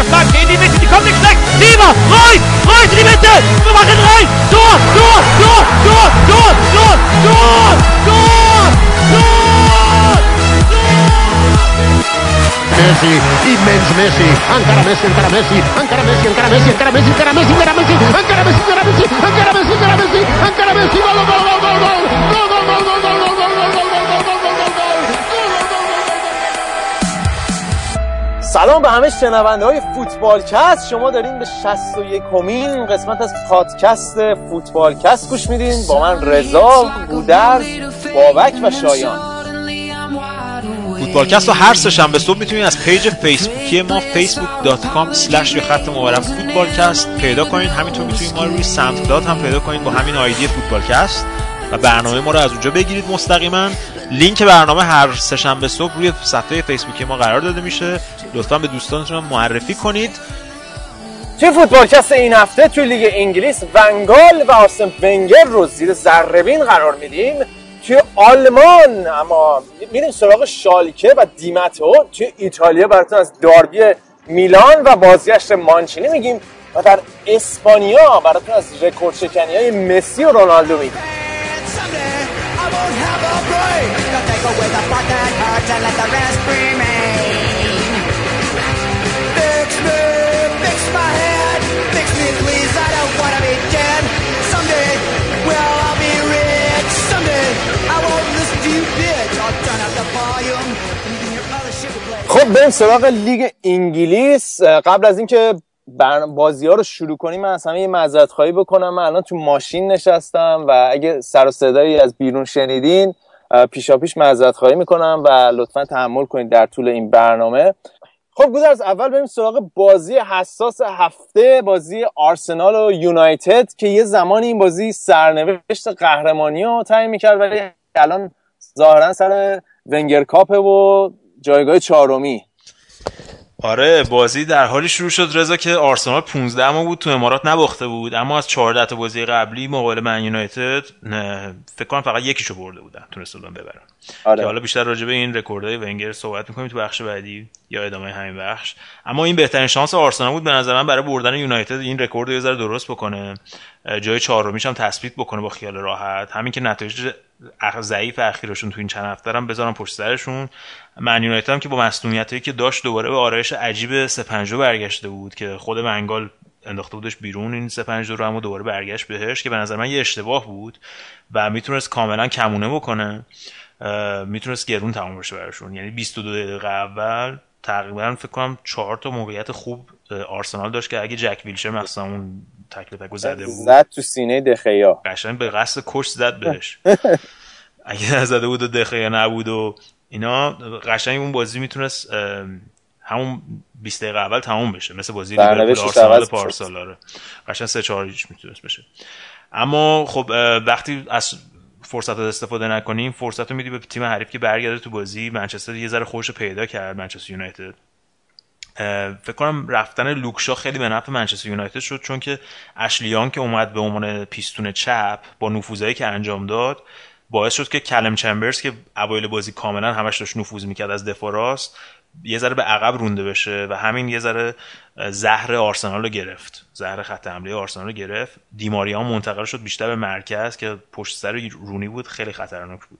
der Flanke in die Mitte, die kommt nicht weg. Sieber, Reus, Reus in die Mitte, wir machen rein. Tor, Tor, Tor, Tor, Tor, Tor, Tor, Tor, Tor, Messi, immens Messi, encara Messi, encara Messi, encara Messi, encara Messi, encara Messi, encara Messi, encara Messi, encara Messi, encara Messi, encara Messi, encara Messi, encara Messi, gol, gol, gol, gol, gol, gol, gol, gol, gol, سلام به همه شنونده های فوتبالکست. شما دارین به 61 کمین قسمت از پادکست فوتبالکست گوش میدین. با من رضا گودرز بابک و شایان. فوتبالکست رو هر سه شنبه صبح می‌تونید از پیج فیسبوکی ما facebook.com slash یا خط مبارک فوتبالکست پیدا کنین. همینطور می‌تونید ما رو روی سمت هم پیدا کنین با همین آیدی فوتبالکست. و برنامه ما رو از اونجا بگیرید مستقیما. لینک برنامه هر سه شنبه صبح روی صفحه فیسبوکی ما قرار داده میشه. لطفا به دوستانتون معرفی کنید. توی فوتبالکست این هفته توی لیگ انگلیس ونگال و آرسن ونگر رو زیر ذربین قرار میدیم. توی آلمان اما میریم سراغ شالکه و دی‌متئو توی ایتالیا براتون از داربی میلان و بازگشت مانچینی میگیم و در اسپانیا براتون از رکورد شکنی های مسی و رونالدو میگیم. Won't have a break. They'll take away the part that hurts and let the rest remain. Fix me, fix my head, fix me please. I don't wanna be dead. Someday, well I'll be rich. Someday I won't listen to you, bitch. I'll turn up the volume. خب بریم سراغ لیگ انگلیس قبل از اینکه بازی ها رو شروع کنیم من از همه یه معذرت خواهی بکنم. من الان تو ماشین نشستم و اگه سر و صدایی از بیرون شنیدین پیشا پیش معذرت خواهی می‌کنم و لطفا تحمل کنید در طول این برنامه. خب گودرز اول بریم سراغ بازی حساس هفته بازی آرسنال و یونایتد که یه زمانی این بازی سرنوشت قهرمانی رو تعیین می‌کرد ولی الان ظاهرا سر ونگر کاپه و جایگاه چهارمی. آره بازی در حالی شروع شد رضا که آرسنال 15 ما بود تو امارات نباخته بود. اما از 14 تا بازی قبلی مقابل من یونایتد فکر کنم فقط یکیشو برده بودن تونسته بودن ببرن. آره. که حالا بیشتر راجع به این رکوردهای ونگر صحبت می‌کنیم تو بخش بعدی یا ادامه همین بخش. اما این بهترین شانس آرسنال بود به نظر من برای بردن یونایتد این رکورد رو یه ذره درست بکنه. جای چهارمیش هم تثبیت بکنه با خیال راحت. همین که نتایج ضعیف اخیرشون تو این چند هفته هم بذارم پشت سرشون. من یونایتد هم که با مصدومیتایی که داشت دوباره به آرایش عجیب سه پنج دو برگشته بود که خود ون‌گال انداخته بودش بیرون این سه پنج دو رو اما دوباره برگشت بهش که به نظر من یه اشتباه بود و می‌تونست کاملا کمونه بکنه. می‌تونست گرون تمام بشه براشون. یعنی 22 دقیقه اول تقریبا فکر کنم چهار تا موقعیت خوب آرسنال داشت که اگه جک ویلشر مثلا اون تکل تکو زده بود. زد تو سینه دخیا. قشنگ به قصد کش زد بهش. اگه نزده بود و دخیا نبود و اینا قشنگ اون بازی می‌تونست همون 20 دقیقه اول تموم بشه. مثل بازی لیورپول آرسنال پارسال آره. قشنگ 3 4 هیچ می‌تونست بشه. اما خب وقتی از فرصت رو استفاده نکنیم فرصت رو میدی به تیم حریف که برگرده تو بازی. منچستر یه ذره خوش پیدا کرد. منچستر یونایتد. فکر کنم رفتن لوکشا خیلی به نفع منچستر یونایتد شد چون که اشلیان که اومد به عنوان پیستون چپ با نفوذایی که انجام داد باعث شد که کلم چمبرز که اوایل بازی کاملا همش داشت نفوذ می‌کرد از دفاع راست یه ذره به عقب رونده بشه و همین یه ذره زهر آرسنال رو گرفت. زهر خط حمله آرسنال رو گرفت. دیماریا منتقل شد بیشتر به مرکز که پشت سر رونی بود خیلی خطرناک بود.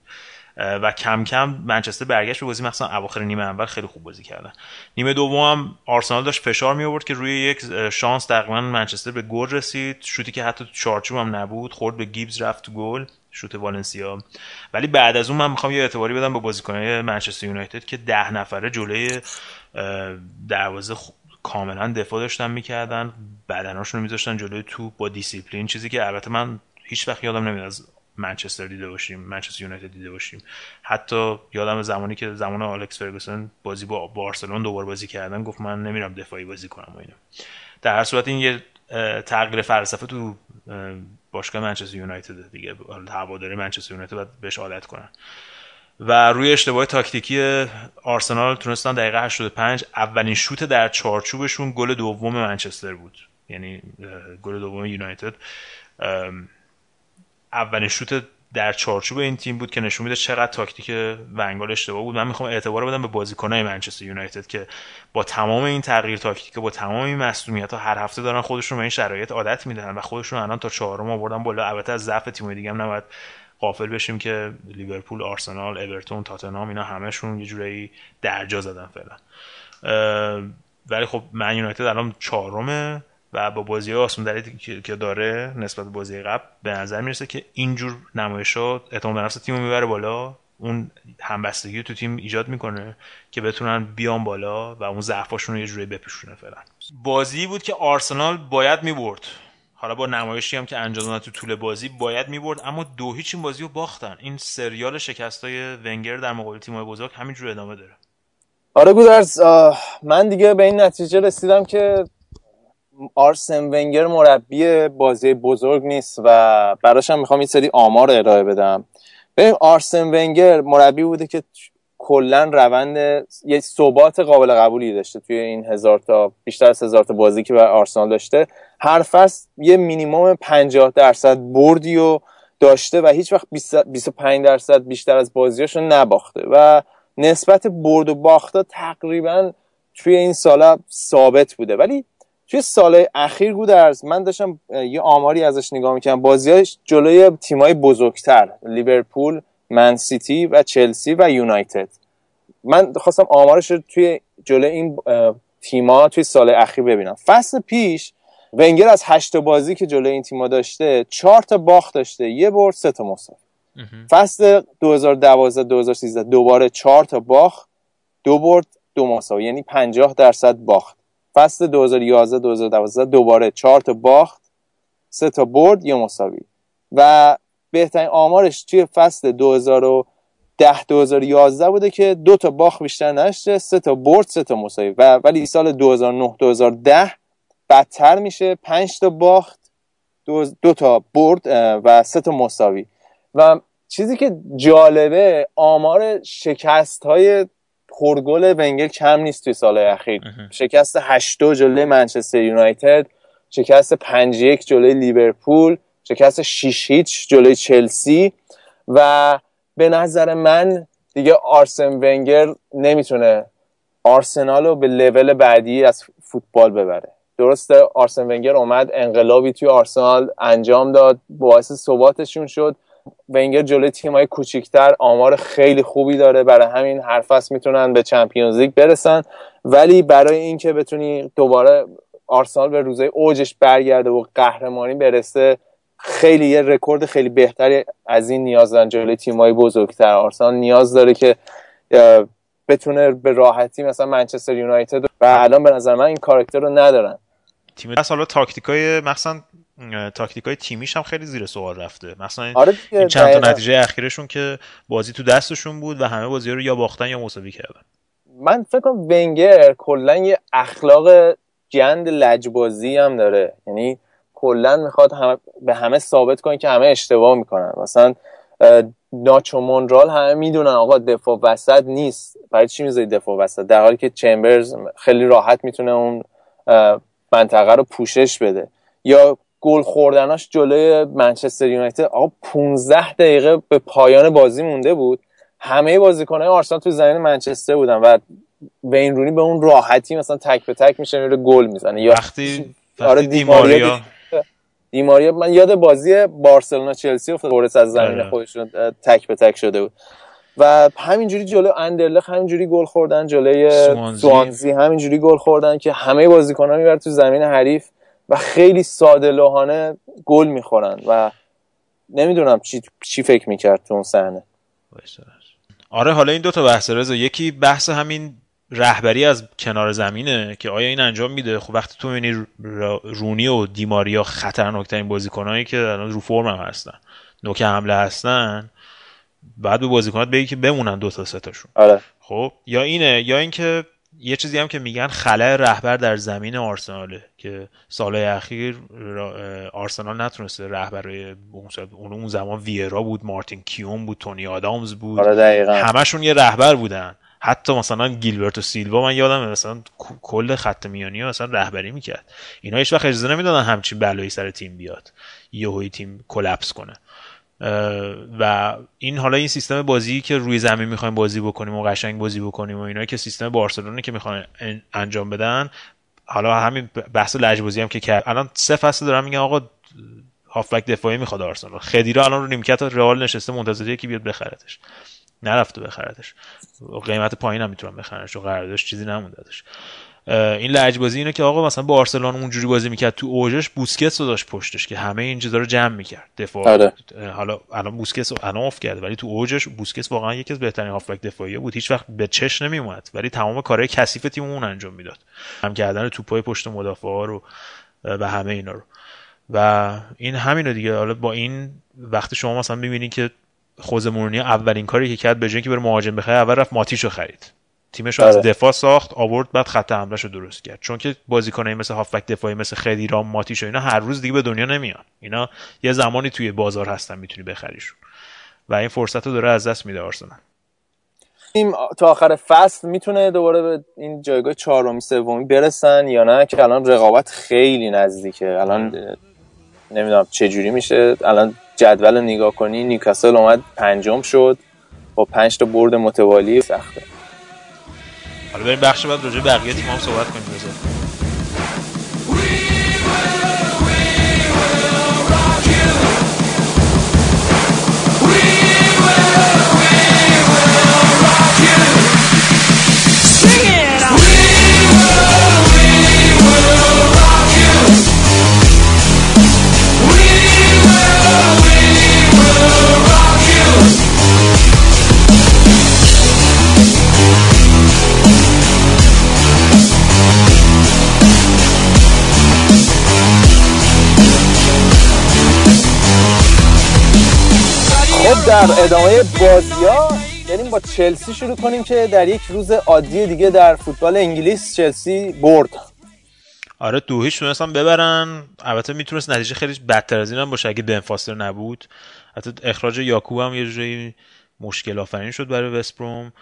و کم کم منچستر برگشت به بازی مثلا اواخر نیمه اول خیلی خوب بازی کردن. نیمه دوم آرسنال داشت فشار می آورد که روی یک شانس تقریبا منچستر به گل رسید. شوتی که حتی چارچوب هم نبود خورد به گیبز رفت تو گل شوت والنسیا. ولی بعد از اون من می‌خوام یه اعتباری بدم به بازیکنهای منچستر یونایتد که ده نفره جلوی دروازه کاملا دفاع داشتن می‌کردن بدناشون رو میذاشتن جلوی توپ با دیسیپلین. چیزی که البته من هیچ وقت یادم نمیاد از منچستر دیده باشیم منچستر یونایتد دیده باشیم. حتی یادم زمانی که زمان آلکس فرگوسن بازی با بارسلون دوبار بازی کردن گفت من نمیرم دفاعی بازی کنم و اینا. در هر صورت این یه تغییر فلسفه تو باشگاه منچستر یونایتد دیگه. هواداری منچستر یونایتد باید بهش عادت کنن. و روی اشتباه تاکتیکی آرسنال تونستن دقیقه 85 اولین شوت در چارچوبشون گل دوم منچستر بود. یعنی گل دوم یونایتد. اولین شوت در چارچوب این تیم بود که نشون میده چقدر تاکتیک ونگال اشتباه بود. من می‌خوام اعتبار بدم به بازیکنای منچستر یونایتد که با تمام این تغییر تاکتیک با تمام این مسئولیت ها هر هفته دارن خودشون به این شرایط عادت میدن و خودشون الان تا چهارم آوردن بالا. البته از ضعف تیم دیگه هم نباید قافل بشیم که لیورپول آرسنال اورتون تاتنهام اینا همشون یه جورایی درجا زدن فعلا. ولی خب من یونایتد الان چهارمه. و با بازی آسون که داره نسبت به بازی قبل به نظر می‌رسه که اینجور نمایشات اعتماد به نفس تیم می‌بره بالا. اون همبستگی تو تیم ایجاد می‌کنه که بتونن بیان بالا و اون ضعفاشون رو یه جوری بپیشونه فعلا. بازی بود که آرسنال باید می‌برد. حالا با نمایشی هم که انجام دادن تو طول بازی باید می‌برد اما دو هیچ این بازی رو باختن. این سریال شکستای ونگر در مقابل تیم‌های بزرگ همینجور ادامه داره. آره گودرز من دیگه به این نتیجه رسیدم که آرسن ونگر مربی بازی بزرگ نیست و براشم می‌خوام یه سری آمار ارائه بدم. ببین آرسن ونگر مربی بوده که کلا روند یه ثبات قابل قبولی داشته توی این هزار تا بیشتر از هزار تا بازی که بر آرسنال داشته. هر فصل یه مینیموم 50 درصد بردی و داشته و هیچ وقت 25 درصد بیشتر از بازیاشو نباخته و نسبت برد و باخته تقریبا توی این سالا ثابت بوده. ولی توی سال اخیر گودرز من داشتم یه آماری ازش نگاه می‌کنم بازیاش جلوی تیمای بزرگتر لیورپول من سیتی و چلسی و یونایتد. من خواستم آمارش رو توی جلوی این تیما توی سال اخیر ببینم. فصل پیش ونگر از هشت بازی که جلوی این تیما داشته چهار تا باخت داشته یه برد سه تا مساوی. فصل 2012 2013 دوباره چهار تا باخت دو برد دو مساوی یعنی 50 درصد باخت. فصل 2011 2012 دوباره 4 تا باخت سه تا برد یه مساوی. و بهترین آمارش توی فصل 2010 2011 بوده که دو تا باخت بیشتر نشته سه تا برد سه تا مساوی. و ولی سال 2009 2010 بدتر میشه. 5 تا باخت دو, دو تا برد و سه تا مساوی. و چیزی که جالبه آمار شکست های پرگل ونگر کم نیست توی سال اخیر. شکست 8 جلوی منچستر یونایتد شکست 5 1 جلوی لیورپول شکست 6 هیچ جلوی چلسی و به نظر من دیگه آرسن ونگر نمی‌تونه آرسنال رو به لول بعدی از فوتبال ببره. درسته آرسن ونگر اومد انقلابی توی آرسنال انجام داد باعث ثباتشون شد. ونگر جلوی تیمای کوچیکتر آمار خیلی خوبی داره. برای همین هر فصل می‌تونن به چمپیونز لیگ برسن. ولی برای اینکه بتونی دوباره آرسنال به روزای اوجش برگرده و قهرمانی برسه خیلی یه رکورد خیلی بهتری از این نیاز دارن. جلوی تیمای بزرگتر. آرسنال نیاز داره که بتونه به راحتی مثلا منچستر یونایتد و الان به نظر من این کاراکتر رو ندارن. تیم دست حالا تاکتیکای مثلا تاکتیک های تیمیش هم خیلی زیر سوال رفته. مثلا آره این چند تا نتیجه اخیرشون که بازی تو دستشون بود و همه بازی رو یا باختن یا مساوی کردن. من فکر کنم ونگر کلا یه اخلاق جند لجبازی هم داره. یعنی کلا می‌خواد همه به همه ثابت کنه که همه اشتباه می‌کنن. مثلا ناچو مونرال همه می‌دونن آقا دفاع وسط نیست. برای چی می‌ذاری دفاع وسط؟ در حالی که چمبرز خیلی راحت می‌تونه اون منطقه رو پوشش بده. یا گل خوردناش جلوی منچستر یونایتد. آقا 15 دقیقه به پایان بازی مونده بود. همه بازیکنهای آرسنال تو زمین منچستر بودن و وین رونی به اون راحتی مثلا تک به تک میشه میره گل می‌زنه. یا وقتی آره دیماریا دیماریا من یاد بازی بارسلونا چلسی افتاد قرص از زمین خودشون تک به تک شده بود. و همینجوری جلوی اندرلخ همینجوری گل خوردن جلوی سوانزی همینجوری گل خوردن که همه بازیکن‌ها می‌برن تو زمین حریف. و خیلی ساده لوحانه گل می‌خورن و نمی‌دونم چی, چی فکر می‌کرد تو اون صحنه. آره حالا این دو تا بحث رضا. یکی بحث همین رهبری از کنار زمینه که آیا این انجام میده؟ خب وقتی تو می‌بینی رونی و دیماریا خطرناکترین بازیکنایی که الان رو فرم هم هستن نوک حمله هستن بعد به بازیکنات بگی که بمونن دو تا سه تاشون. آره. خب یا اینه یا اینکه یه چیزی هم که میگن خلای رهبر در زمین آرسناله که سالهای اخیر آرسنال نتونسته رهبر اون اون زمان ویرا بود مارتین کیون بود تونی آدامز بود. آره همشون یه رهبر بودن. حتی مثلا گیلبرت و سیلوا من یادم مثلا کل خط میانی مثلا رهبری می‌کرد. اینا هیچ وقت اجازه نمی‌دادن همچین بلایی سر تیم بیاد. یهویی تیم کلپس کنه. و این حالا این سیستم بازی که روی زمین می‌خوایم بازی بکنیم و قشنگ بازی بکنیم و اینا که سیستم بارسلونه که می‌خوان انجام بدن حالا همین بحث لجبازی هم که کرد. الان سه فصل دارم میگن آقا هافبک دفاعی می‌خواد آرسنال. خدیرا الان رو نیمکت رئال نشسته منتظریه که بیاد بخرتش نرفته بخرتش قیمت پایین هم می‌تونن بخرنش و قراردادش چیزی نموندهش این لجبازی اینه که آقا مثلا بارسلون اونجوری بازی می‌کرد تو اوجش بوسکتس رو داشت پشتش که همه این چیزا رو جمع می‌کرد. دفاع آره. حالا الان بوسکتس الان اف کرده ولی تو اوجش بوسکتس واقعا یکی از بهترین هافبک دفاعی بود. هیچ وقت به چش نمیومد ولی تمام کارهای کثیف تیم اون انجام می‌داد. هم کردن توپای پشت مدافع ها رو و همه اینا رو. و این همینو دیگه. حالا با این وقتی شما مثلا می‌بینید که خوزه مورینی اولین کاری که کرد به که بره مهاجم بخره اول رفت ماتیشو خرید. تیمش رو از آره. دفاع ساخت آورد بعد خط حملهش رو درست کرد. چون که بازیکنای مثل هافبک دفاعی مثل خدیرام ماتیش و اینا هر روز دیگه به دنیا نمیان. اینا یه زمانی توی بازار هستن می‌تونی بخریشون. و این فرصت رو داره از دست میده آرسنال. تیم تا آخر فصل می‌تونه دوباره به این جایگاه چهارمی سومی برسن یا نه؟ که الان رقابت خیلی نزدیکه. الان نمی‌دونم چه جوری میشه. الان جدول نگاه کنی نیوکاسل اومد پنجم شد. با پنج تا برد متوالی سخته. حالا بریم بخش بعد راجع بقیه تیم هم صحبت کنیم بذار. خب در ادامه بازی ها بریم با چلسی شروع کنیم که در یک روز عادی دیگه در فوتبال انگلیس چلسی برد. آره دو هیچ تونستن ببرن. البته می‌تونست نتیجه خیلی بدتر از این هم باشه اگه بن فاستر نبود. حتی اخراج یاکوب هم یه جوری مشکل آفرین شد برای وستبروم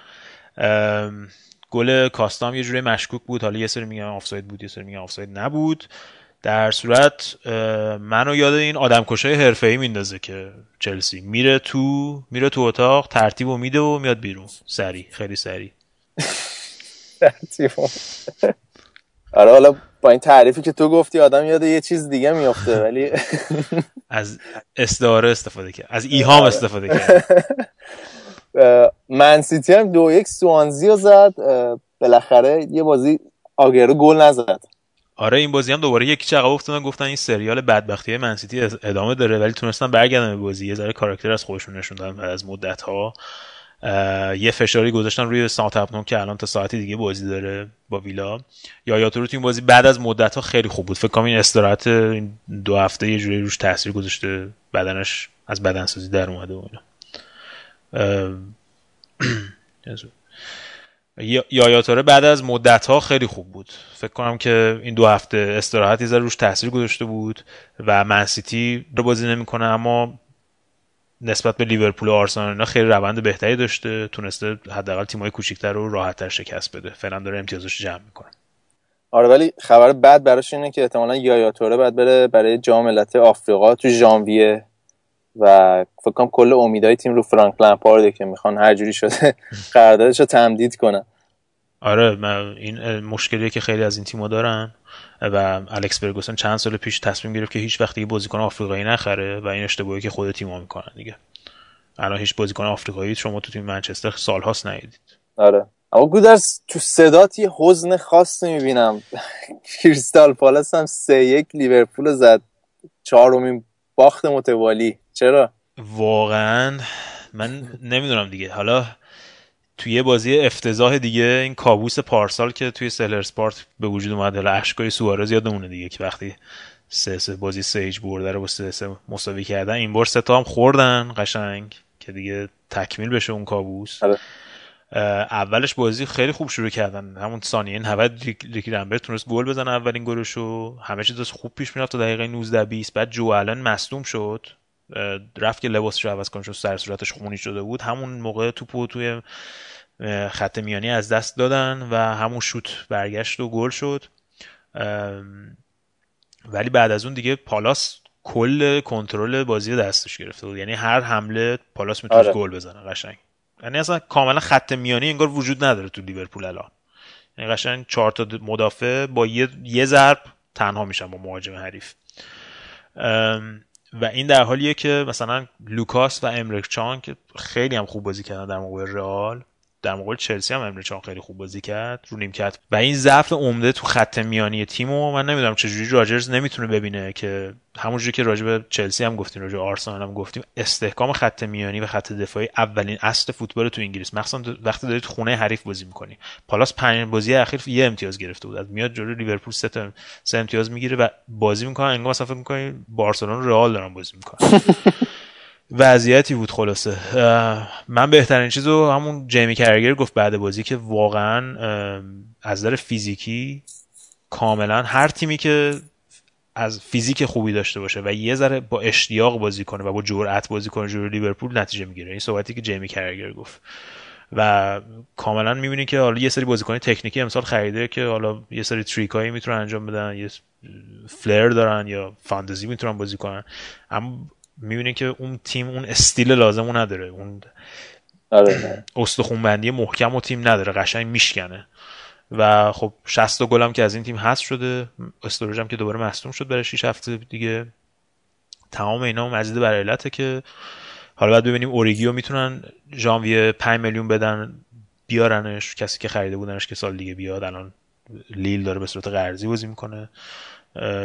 گل کاستا هم یه جوری مشکوک بود. حالا یه سری میگن آفساید بود یه سری میگن آفساید نبود. در صورت منو یاد این آدم کشای حرفه‌ای میندازه که چلسی میره تو میره تو اتاق ترتیب و میده و میاد بیرون. سری خیلی سری آره حالا با این تعریفی که تو گفتی آدم یاد یه چیز دیگه میفته ولی از استعاره استفاده کرد از ایهام استفاده کرد. من سیتی هم دو یک سوانزی رو زد بالاخره یه بازی آگرو گل نزد. آره این بازی هم دوباره یکی عقب افتادن گفتن این سریال بدبختی منسیتی ادامه داره ولی تونستن برگردن به بازی. یه ذره کاراکتر از خودشون نشون دادن از مدت ها یه فشاری گذاشتن روی ساوثهمپتون که الان تا ساعتی دیگه بازی داره با ویلا. یا یا تو این بازی بعد از مدت ها خیلی خوب بود. فکر کنم این استراحت این دو هفته یه جوری روش تاثیر گذاشته بدنش از بدنسازی در اومده و اینا. یا یا تاره بعد از مدت ها خیلی خوب بود. فکر کنم که این دو هفته استراحتی زر روش تاثیر گذاشته بود و منسیتی رو بازی نمی‌کنه اما نسبت به لیورپول و آرسنال اینا خیلی روند بهتری داشته تونسته حداقل تیمای کوچیک‌تر رو راحت‌تر شکست بده. فعلا داره امتیازش جمع می‌کنه. آره ولی خبر بد براش اینه که احتمالا یایا توره باید بره برای جام ملت آفریقا تو ژانویه. و فکر کنم کل امیدهای تیم رو فرانک لمپارده که می‌خوان هر جوری شده قراردادش رو تمدید کنن. آره من این مشکلیه که خیلی از این تیم‌ها دارن و الکس فرگوسن چند سال پیش تصمیم گرفت که هیچ وقت دیگه بازیکن آفریقایی نخره و این اشتباهی که خود تیم‌ها می‌کنن دیگه. الان هیچ بازیکن آفریقایی شما تو تیم منچستر سالهاست ندیدید. آره. اما گودرز تو صدات یه حزن خاص می‌بینم. کریستال پالاس هم سه یک لیورپول زد. چهارمین باخت متوالی. چرا؟ واقعا من نمی‌دونم دیگه. حالا توی یه بازی افتضاح دیگه این کابوس پارسال که توی سلر سپارت به وجود اومد حالا اشکای سوارز یادمونه دیگه که وقتی سه سه بازی سیج برده رو با سه سه مساوی کردن این بار سه تا هم خوردن قشنگ که دیگه تکمیل بشه اون کابوس. آره. اولش بازی خیلی خوب شروع کردن. همون ثانیه 90 ریکی رمبرت تونست گل بزنه اولین گلشو. همه چیز خوب پیش می‌رفت تا دقیقه 19 20 بعد جو آلن مصدوم شد. رفت که لباسش رو عوض کنه چون سر صورتش خونی شده بود. همون موقع توپو توی خط میانی از دست دادن و همون شوت برگشت و گل شد. ولی بعد از اون دیگه پالاس کل کنترل بازی دستش گرفته بود. یعنی هر حمله پالاس می‌تونه آره. گل بزنه قشنگ. یعنی اصلا کاملا خط میانی انگار وجود نداره تو لیورپول الان. یعنی قشنگ چهار تا مدافع با یه, یه ضرب تنها میشن با مهاجم حریف. و این در حالیه که مثلا لوکاس و امره چان که خیلی هم خوب بازی کردن در مقابل رئال. در مقابل چلسی هم چان خیلی خوب بازی کرد رو نیمکت. و این ضعف عمده تو خط میانی تیمو من نمی‌دونم چجوری راجرز نمی‌تونه ببینه که همونجوری که راجع به چلسی هم گفتیم راجع آرسنال هم گفتیم استحکام خط میانی و خط دفاعی اولین اصل فوتبال تو انگلیس. مخصوصا وقتی دارید خونه حریف بازی می‌کنی. پالاس پنج بازی اخیر یه امتیاز گرفته بود. میاد جلوی لیورپول سه سه امتیاز می‌گیره و بازی می‌کنه. انگار مثلا فکر می‌کنی بارسلون رئال دارن بازی می‌کنن. وضعیتی بود خلاصه. من بهترین چیز رو همون جیمی کرگر گفت بعد بازی که واقعا از نظر فیزیکی کاملا هر تیمی که از فیزیک خوبی داشته باشه و یه ذره با اشتیاق بازی کنه و با جرأت بازی کنه جلوی لیورپول نتیجه می‌گیره. این صحبتی که جیمی کرگر گفت. و کاملا می‌بینی که حالا یه سری بازیکن تکنیکی امسال خریده که حالا یه سری trick هایی می‌تونن انجام بدن یه flair دارن یا فانتزی می‌تونن بازی کنن. اما می‌بینی که اون تیم اون steel لازم نداره. اون آره. استخونبندی محکم و تیم نداره. قشنگ میشکنه. و خب 60 گلم که از این تیم هست شده. استوریج هم که دوباره مصدوم شد برای 6 هفته دیگه. تمام اینا مزید بر علته که حالا باید ببینیم اوریگیو می‌تونن ژانویه 5 میلیون بدن بیارنش. کسی که خریده بودنش که سال دیگه بیاد الان لیل داره به صورت قرضی بازی می‌کنه.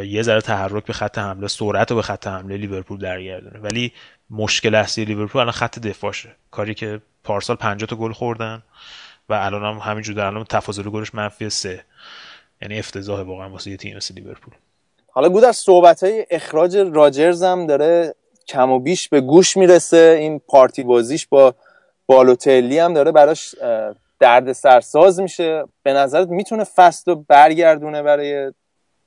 یه ذره تحرک به خط حمله سرعت رو به خط حمله لیورپول درگردونه. ولی مشکل اصلی لیورپول الان خط دفاعشه. کاری که پارسال 50 تا گل خوردن و الان هم همینجور در الان تفاضل گلش منفی سه. یعنی افتضاح واقعا واسه یه تیم مثل لیورپول. حالا گود از صحبت های اخراج راجرز هم داره کم و بیش به گوش می‌رسه. این پارتی بازیش با بالوتلی هم داره براش درد سرساز میشه. به نظرت می‌تونه رو برگردونه برای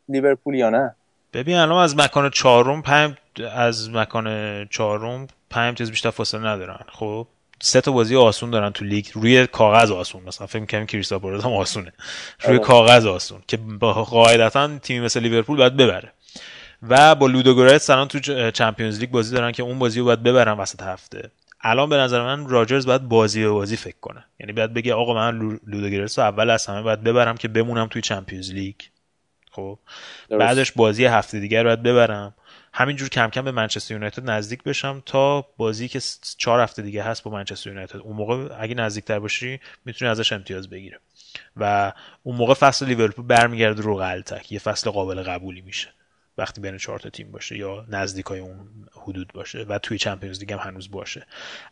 لیورپول یا نه؟ ببین الان از مکان چهارم پنج از مکان چهارم پنج امتیاز بیشتر فاصله ندارن. خب سه تا بازی آسون دارن تو لیگ. روی کاغذ آسون. مثلا فکر کنم کریستاپولوس هم آسونه. روی آه. کاغذ آسون که با قاعدتا تیمی مثل لیورپول باید ببره. و با لودوگورتس الان تو Champions League بازی دارن که اون بازی رو باید ببرن وسط هفته. الان به نظر من راجرز باید بازی به بازی فکر کنه. یعنی باید بگه آقا من لودوگورتس رو اول از همه باید ببرم که بمونم توی Champions League. خب. بعدش بازی هفته دیگر رو باید ببرم. همینجور کم کم به منچستر یونایتد نزدیک بشم تا بازی که چهار هفته دیگه هست با منچستر یونایتد. اون موقع اگه نزدیکتر باشی می‌تونی ازش امتیاز بگیره و اون موقع فصل لیورپول برمیگرده رو غلطک یه فصل قابل قبولی میشه. وقتی بین چهار تا تیم باشه یا نزدیک های اون حدود باشه و توی چمپیونز لیگ هم هنوز باشه.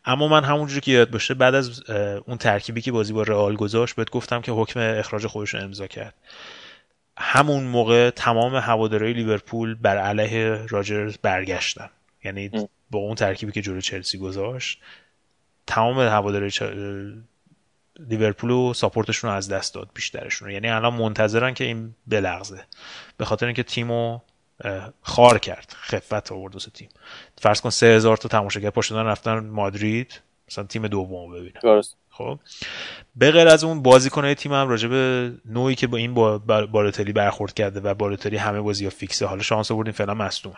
اما من همونجوری که یاد باشه بعد از اون ترکیبی که بازی با رئال گذاشت بهت گفتم که حکم اخراج خودش رو امضا کرد. همون موقع تمام هوادارهای لیورپول بر علیه راجرز برگشتن. یعنی با اون ترکیبی که جلو چلسی گذاشت تمام هوادارهای لیورپول و ساپورتشون رو از دست داد بیشترشون یعنی الان منتظرن که این بلغزه. به خاطر اینکه تیمو خار کرد خفت آورد تیم. فرض کن سه هزار تا تماشاگر پاشدن رفتن مادرید. مثلا تیم دوم ببینن درست. خب. به غیر از اون بازیکن تیم هم راجع به نوعی که با این با بالاتلی برخورد کرده و بالاتلی همه بازی ها فیکسه. حالا شانس آوردیم فعلا مصدومه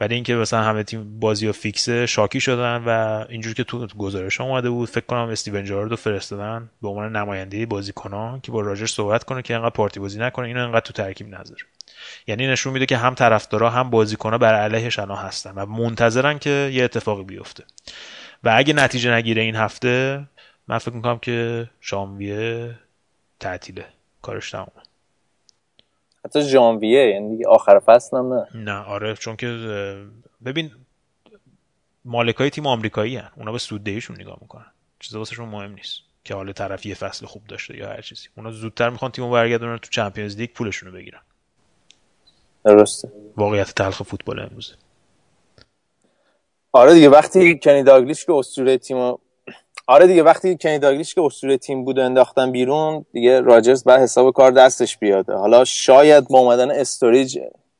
ولی اینکه مثلا همه تیم بازی ها فیکسه شاکی شدن و اینجور که تو گزارش اومده بود فکر کنم استیون جارد رو فرستادن به عنوان نماینده بازیکنان که با راجر صحبت کنه که انقدر پارتی بازی نکنه اینو انقدر تو ترکیب نذاره. یعنی نشون میده که هم طرفدارا هم بازیکن‌ها بر علیهش الان هستن و منتظرن که یه اتفاقی بیفته. و اگه نتیجه نگیره این هفته من فکر می‌کنم که ژانویه تعطیله. کارش تمومه. حتی ژانویه یعنی دیگه آخر فصل هم نه. نه آره چون که ببین مالکای تیم آمریکایی هن. اونا به سوددهیشون نگاه می‌کنن. چیز واسهشون مهم نیست که حال طرف یه فصل خوب داشته یا هر چیزی. اونا زودتر می‌خوان تیمو برگردونن تو Champions League پولشون رو بگیرن. درسته. واقعیت تلخ فوتبال امروزه. آره دیگه وقتی کنی داگلیش که اسطوره تیم آره دیگه وقتی کنی داگلیش که اسطوره تیم بود انداختن بیرون دیگه راجرز باید حساب کار دستش بیاد حالا شاید با اومدن استوریج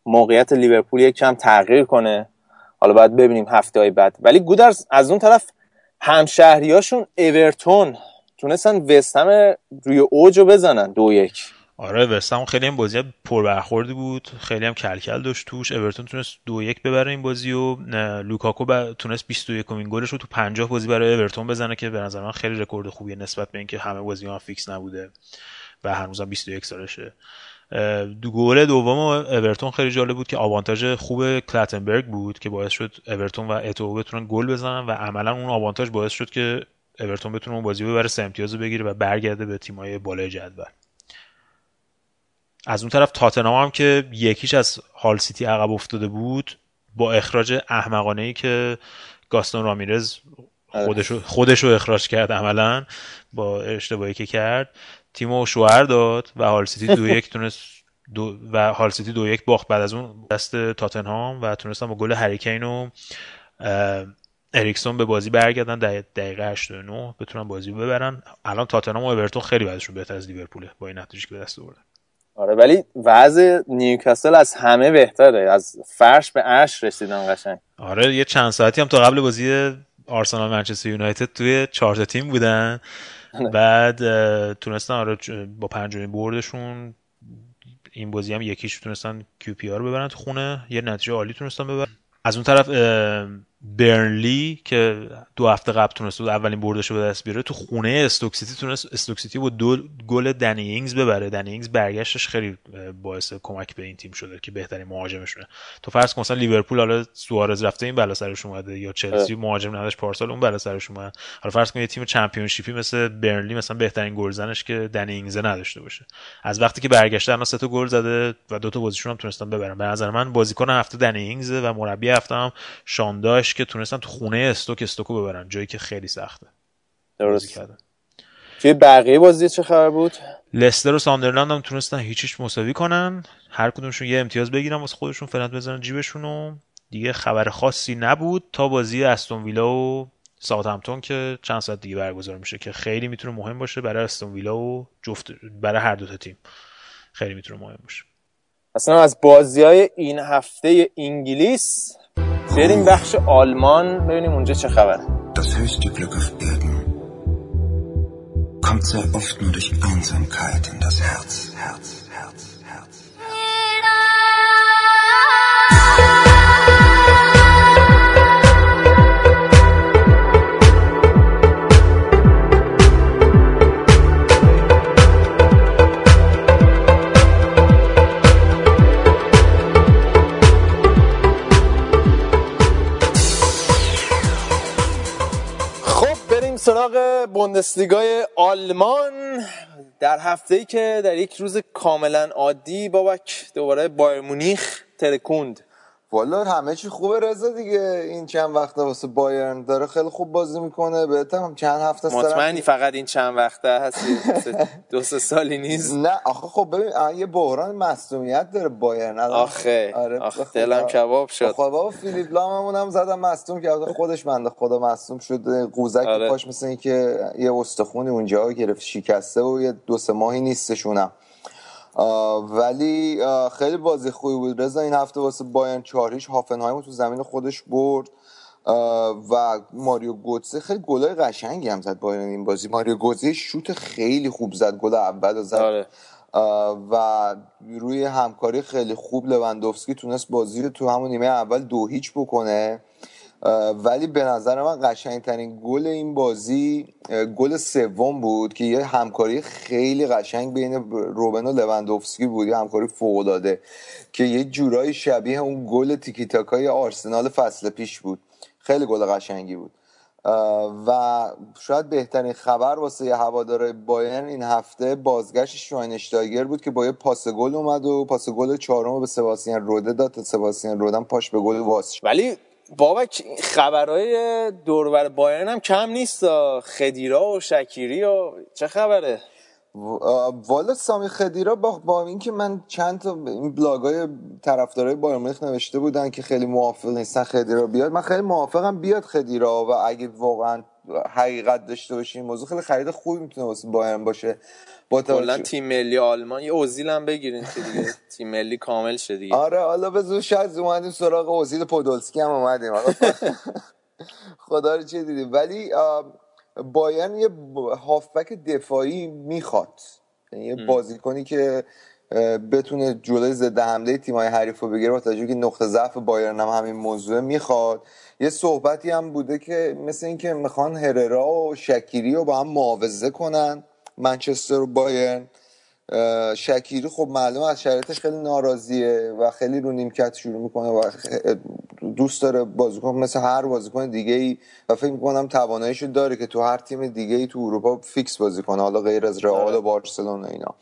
موقعیت لیورپول یک کم تغییر کنه. حالا باید ببینیم هفته های بعد. ولی گودرز از اون طرف همشهریاشون اورتون تونستن وستهم روی اوج بزنن دو یک. آره وستهم خیلی هم بازی پر برخوردی بود. خیلی هم کلکل داشت توش. اورتون تونست دو یک ببره این بازی و لوکاکو با... تونست 21 امین گلش رو تو 50 بازی برای اورتون بزنه که به نظر من خیلی رکورد خوبیه نسبت به اینکه همه بازی ها فیکس نبوده و هنوزم 21 سالشه. دو گل دوم اورتون خیلی جالب بود که آوانتاژ خوب کلاتنبرگ بود که باعث شد اورتون و اتو بتونن گل بزنن و عملا اون آوانتاژ باعث شد که اورتون بتونه اون بازی ببره سه امتیاز بگیره و برگرده به تیمای بالای جدول. از اون طرف تاتنهام هم که یکیش از هال سیتی عقب افتاده بود با اخراج احمقانه ای که گاستون رامیرز خودشو خودشو اخراج کرد عملا با اشتباهی که کرد تیمو شوهر داد و هال سیتی دو یک تونست دو و هال سیتی دو یک باخت بعد از اون دست تاتنهام و تونستن با گل هری کین و اریکسون به بازی برگردن در دقیقه 89 بتونن بازی ببرن. الان تاتنهام و اورتون خیلی بعدشون بهتر از لیورپوله با این نتیجه که به دست آوردن. آره ولی وضع نیوکاسل از همه بهتره. از فرش به عرش رسیدن قشنگ. آره یه چند ساعتی هم تا قبل بازی آرسنال منچستر یونایتد توی چهار تیم بودن. بعد تونستن آره با پنجمین بردشون این بازی هم یکیش تونستن QPR ببرن تو خونه. یه نتیجه عالی تونستن ببرن. از اون طرف برنلی که دو هفته قبل تونست بود اولین بردش به دست بیاره تو خونه استوک سیتی تونست استوک سیتی با دو گل دنی اینگز ببره. دنی اینگز برگشتش خیلی باعث کمک به این تیم شده که بهترین مهاجمشونه. تو فرض کن مثلا لیورپول حالا سوارز رفته این بلا سرش اومده یا چلسی مهاجم نداشت پارسال اون بلا سرش اومد. حالا فرض کن یه تیم Championship ی مثل برنلی مثلا بهترین گلزنش که دنی اینگز نداشته باشه. از وقتی که برگشته الان سه تا گل زده و دو تا بازیشون هم تونستن ببرن. به نظر من بازیکن هفته دنی اینگز و مربی هفته هم شان دایش که تونستن تو خونه استوک استوکو ببرن. جایی که خیلی سخته. درست. کردن. توی بقیه بازی چه خبر بود؟ لستر و ساندرلند هم تونستن هیچ هیچ مساوی کنن. هر کدومشون یه امتیاز بگیرن واسه خودشون فرند بزنن جیبشون و دیگه خبر خاصی نبود تا بازی استون ویلا و ساوثهمپتون که چند ساعت دیگه برگزار میشه که خیلی می‌تونه مهم باشه برای استون ویلا و جفت برای هر دو تا تیم. خیلی می‌تونه مهم باشه. اصلا از بازی های این هفته انگلیس بریم بخش آلمان ببینیم اونجا چه خبره Das höchste Glück auf Erden kommt sehr oft nur durch Einsamkeit in das Herz, Herz, Herz, بوندسلیگای آلمان در هفته ای که در یک روز کاملا عادی بابک دوباره بایر مونیخ ترکوند. والا همه چی خوبه رضا دیگه. این چند وقته واسه بایرن داره خیلی خوب بازی می‌کنه. بهت هم چند هفته مطمئنی فقط این چند وقته هستی؟ دو سه سالی نیست؟ نه آخه خب ببین یه بحران مصدومیت داره بایرن. آخه آره آخه دلم کباب شد. خب بابا فیلیپ لاممون هم زدم مصدوم کرد خودش بنده خدا مصدوم شد. قوزک آره. پاش مثل که یه استخونی اونجا گرفت شکسته و یه دو سه ماهی نیستشونم. ولی خیلی بازی خوبی بود. رضا این هفته واسه بایرن چاریش هافنهایم تو زمین خودش برد. و ماریو گوتسه خیلی گلای قشنگی هم زد بایرن این بازی. ماریو گوتسه شوت خیلی خوب زد گل اول زد. آره. و روی همکاری خیلی خوب لوندوفسکی تونست بازی رو تو همون نیمه اول دو هیچ بکنه. ولی به نظر من قشنگترین گل این بازی گل سوم بود که یه همکاری خیلی قشنگ بین روبن و لوندوفسکی بود یه همکاری فوق العاده که یه جورایی شبیه اون گل تیکی تاکای آرسنال فصل پیش بود. خیلی گل قشنگی بود. و شاید بهترین خبر واسه هوادار بایرن این هفته بازگشت شواینشتایگر بود که با یه پاس گل اومد و پاس گل چهارم به سباسیان روده داد. تا سباسیان رودن پاش به گل واس ولی بابک خبرهای دوربر بایرن هم کم نیست خدیرا و شکیری و چه خبره؟ والا سامی خدیرا با, با اینکه من چند تا این بلاگ های طرفدارای بایر مونیخ نوشته بودن که خیلی موافق نیستن خدیرا بیاد من خیلی موافقم بیاد خدیرا و اگه واقعا حقیقت داشته باشیم. موضوع خیلی خرید خوبی می‌تونه واسه بایرن باشه. با کلا تیم ملی آلمان یه اوزیل هم بگیرین که دیگه تیم ملی کامل شه دیگه. آره حالا به زور شاید اومدیم سراغ اوزیل پودولسکی هم اومدیم. خدا رو چه دیدیم. ولی بایرن یه هافبک دفاعی می‌خواد. یعنی یه بازیکنی که بتونه جلوی ضد حمله تیمای حریف رو بگیره با توجه که نقطه ضعف بایرن هم همین موضوع می‌خواد. یه صحبتی هم بوده که مثل اینکه می‌خوان هررا و شکیری رو با هم معاوضه کنن منچستر و بایرن. شکیری خب معلوم از شرایطش خیلی ناراضیه و خیلی رو نیمکت شروع می‌کنه و دوست داره بازیکن مثل هر بازیکن دیگه ای و فکر می‌کنم تواناییشو داره که تو هر تیم دیگه ای تو اروپا فیکس بازی کنه حالا غیر از رئال و بارسلونا اینا.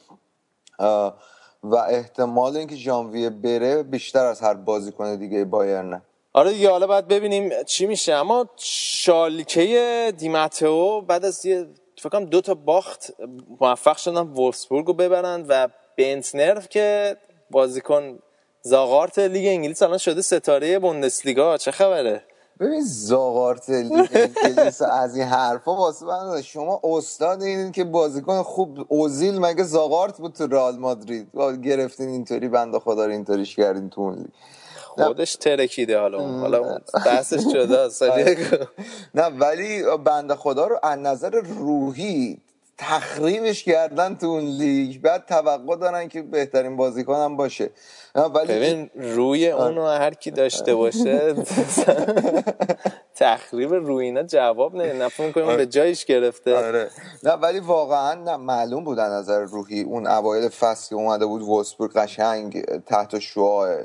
و احتمال اینکه ژانویه بره بیشتر از هر بازیکن دیگه بایرنه آره دیگه حالا باید ببینیم چی میشه. اما شالکه دیماتئو بعد از یه فکر کنم دو تا باخت موفق شدن وولفسبورگ رو ببرن و بنتنر که بازیکن زاغارت لیگ انگلیس الان شده ستاره بوندسلیگا. چه خبره؟ ببین زاغارت لیگ انگلیس از این حرفا واسه من. شما استاد این که بازیکن خوب اوزیل مگه زاغارت بود تو رئال مادرید؟ گرفتین اینطوری بنده خدا رو اینطوریش کردین تو اون خودش ترکیده حالا حالا بحثش جداست ولی نه ولی بنده خدا رو از نظر روحی تخریبش کردن تو اون لیگ بعد توقع دارن که بهترین بازیکن هم باشه ولی ببین روی اونو هر کی داشته باشه تخریب روی اینا جواب نه نفهم کنیم به جایش گرفته. آره. نه ولی واقعا نه معلوم بود از نظر روحی اون اوایل فصل که اومده بود وولسبورگ قشنگ تحت شعاع.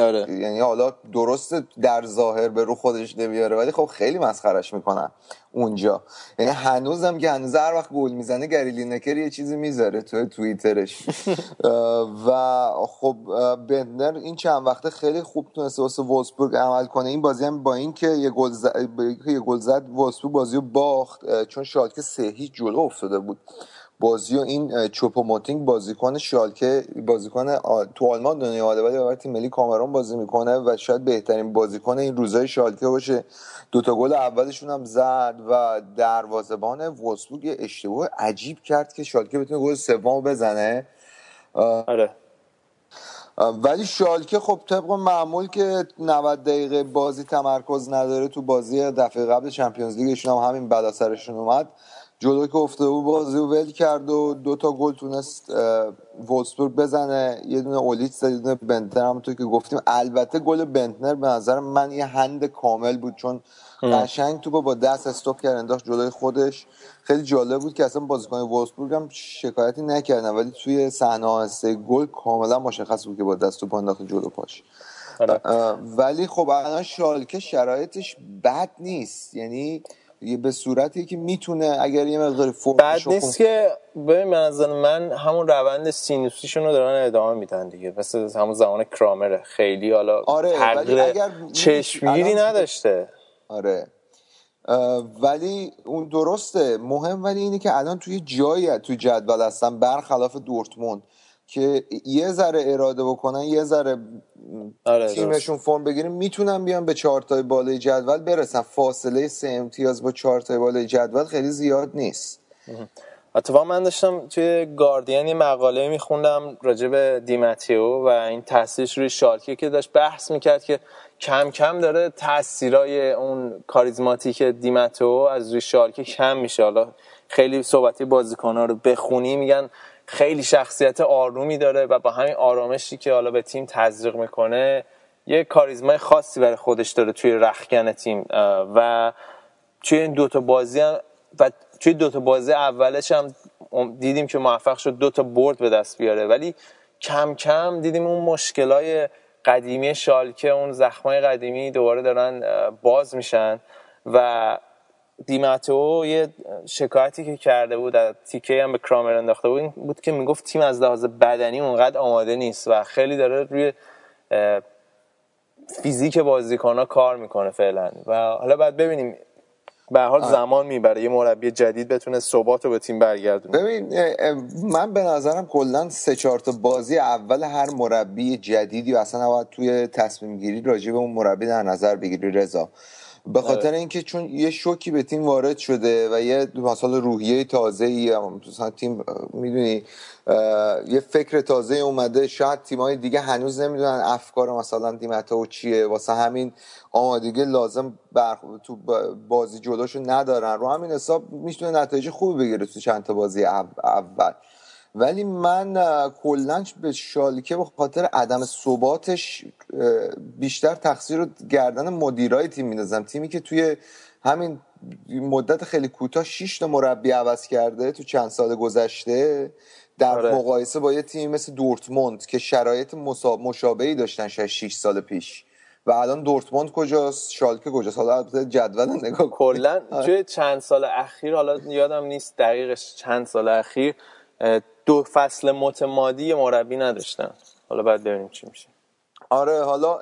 آره. یعنی حالا درست در ظاهر به رو خودش نمیاره ولی خب خیلی مسخرش می‌کنن. اونجا. یعنی هنوزم که هنوز هر وقت گل می‌زنه گری لینکر یه چیزی می‌ذاره تو توییترش. و خب بندر این چند وقته خیلی خوب تونسته واسه وولسبورگ عمل کنه. این بازی هم با اینکه یه گل زد یه گل زد وولسبورگ بازی رو باخت چون شالکه سه هیچ جلو افتاده بود. بازی و این چوپوموتینگ بازیکن شالکه بازیکن آ- تو آلمان دنیا اومده ولی برای تیم ملی کامرون بازی می‌کنه و شاید بهترین بازیکن این روزای شالکه باشه. دوتا گل اولشون هم زد و دروازه‌بان وولسبورگ یه اشتباه عجیب کرد که شالکه بتونه گل سومو بزنه. آره. ولی شالکه خب طبق معمول که 90 دقیقه بازی تمرکز نداره تو بازی دفعه قبل چمپیونز لیگشون هم همین بلا سرشون اومد. جلو که افتاده بود بازی رو ول کرد و دو تا گل تونست وولسبورگ بزنه. یه دونه اولیت زد یه دونه بنتنر همونطور که گفتیم. البته گل بنتنر به نظر من یه هند کامل بود چون قشنگ توپو با دست استوب کرد انداخت جلوی خودش. خیلی جالب بود که اصلا بازیکن وولسبورگ هم شکایتی نکردن ولی توی صحنه آهسته گل کاملا مشخص بود که با دست توپ انداخت جلو پاش. آره. ولی خب الان شالکه شرایطش بد نیست. یعنی به صورتی که می‌تونه اگر یه مقدار بعد فرمش نیست که ببین نظر من همون روند سینوسیشون رو دارن ادامه میدن دیگه. مثل همون زمان کرامره. خیلی حالا آره، اگر چشمگیری الان- نداشته. آره. ولی اون درسته. مهم ولی اینه که الان توی جایی توی جدول هستن. برخلاف دورتموند. که یه ذره اراده بکنن یه ذره آره، تیمشون فرم بگیره می‌تونن بیان به چهارتای بالای جدول برسن. فاصله سه امتیاز با چهارتای بالای جدول خیلی زیاد نیست. اتفاقا من داشتم توی گاردین یه مقاله میخوندم راجع به دیماتیو و این تاثیرش روی شالکه که داشت بحث می‌کرد که کم کم داره تاثیرای اون کاریزماتیک دیماتیو از روی شالکه کم میشه. حالا خیلی صحبتی بازیکن‌ها رو بخونی میگن خیلی شخصیت آرومی داره و با همین آرامشی که حالا به تیم تزریق می‌کنه یه کاریزمای خاصی برای خودش داره توی رخکن تیم. و توی این دوتا بازی هم و توی دوتا بازی اولش هم دیدیم که موفق شد دوتا برد به دست بیاره. ولی کم کم دیدیم اون مشکلای قدیمی شالکه اون زخمای قدیمی دوباره دارن باز میشن و دیماتو یه شکایتی که کرده بود از تیکه هم به کرامر انداخته بود این بود که می‌گفت تیم از لحاظ بدنی اونقدر آماده نیست و خیلی داره روی فیزیک بازیکن کار می‌کنه فعلا. و حالا باید ببینیم به هر حال زمان می‌بره یه مربی جدید بتونه ثبات رو به تیم برگردونه. ببین من به نظرم کلا سه چهار تا بازی اول هر مربی جدیدی و اصلا باید توی تصمیم گیری راجع به اون مربی در نظر بگیری رضا. به خاطر اینکه چون یه شوکی به تیم وارد شده و یه مثلا روحیه تازه ای مثلا تیم می‌دونی یه فکر تازه اومده شاید تیمای دیگه هنوز نمی‌دونن افکار مثلا دیمتا و چیه. واسه همین آمادگی لازم بر تو بازی جلوشو ندارن. رو همین حساب می‌تونه نتایج خوبی بگیره تو چند تا بازی اول. ولی من کلا به شالکه به خاطر عدم ثباتش بیشتر تقصیر رو گردن مدیرای تیم میندازم. تیمی که توی همین مدت خیلی کوتاه 6 تا مربی عوض کرده تو چند سال گذشته در آره. مقایسه با یه تیم مثل دورتموند که شرایط مسا- مشابهی داشتن 6 سال پیش. و الان دورتموند کجاست؟ شالکه کجاست؟ حالا البته جدول نگاه کلا توی چند سال اخیر حالا یادم نیست دقیقش چند سال اخیر دو فصل متمادی مربی نداشتن. حالا باید ببینیم چی میشه. آره حالا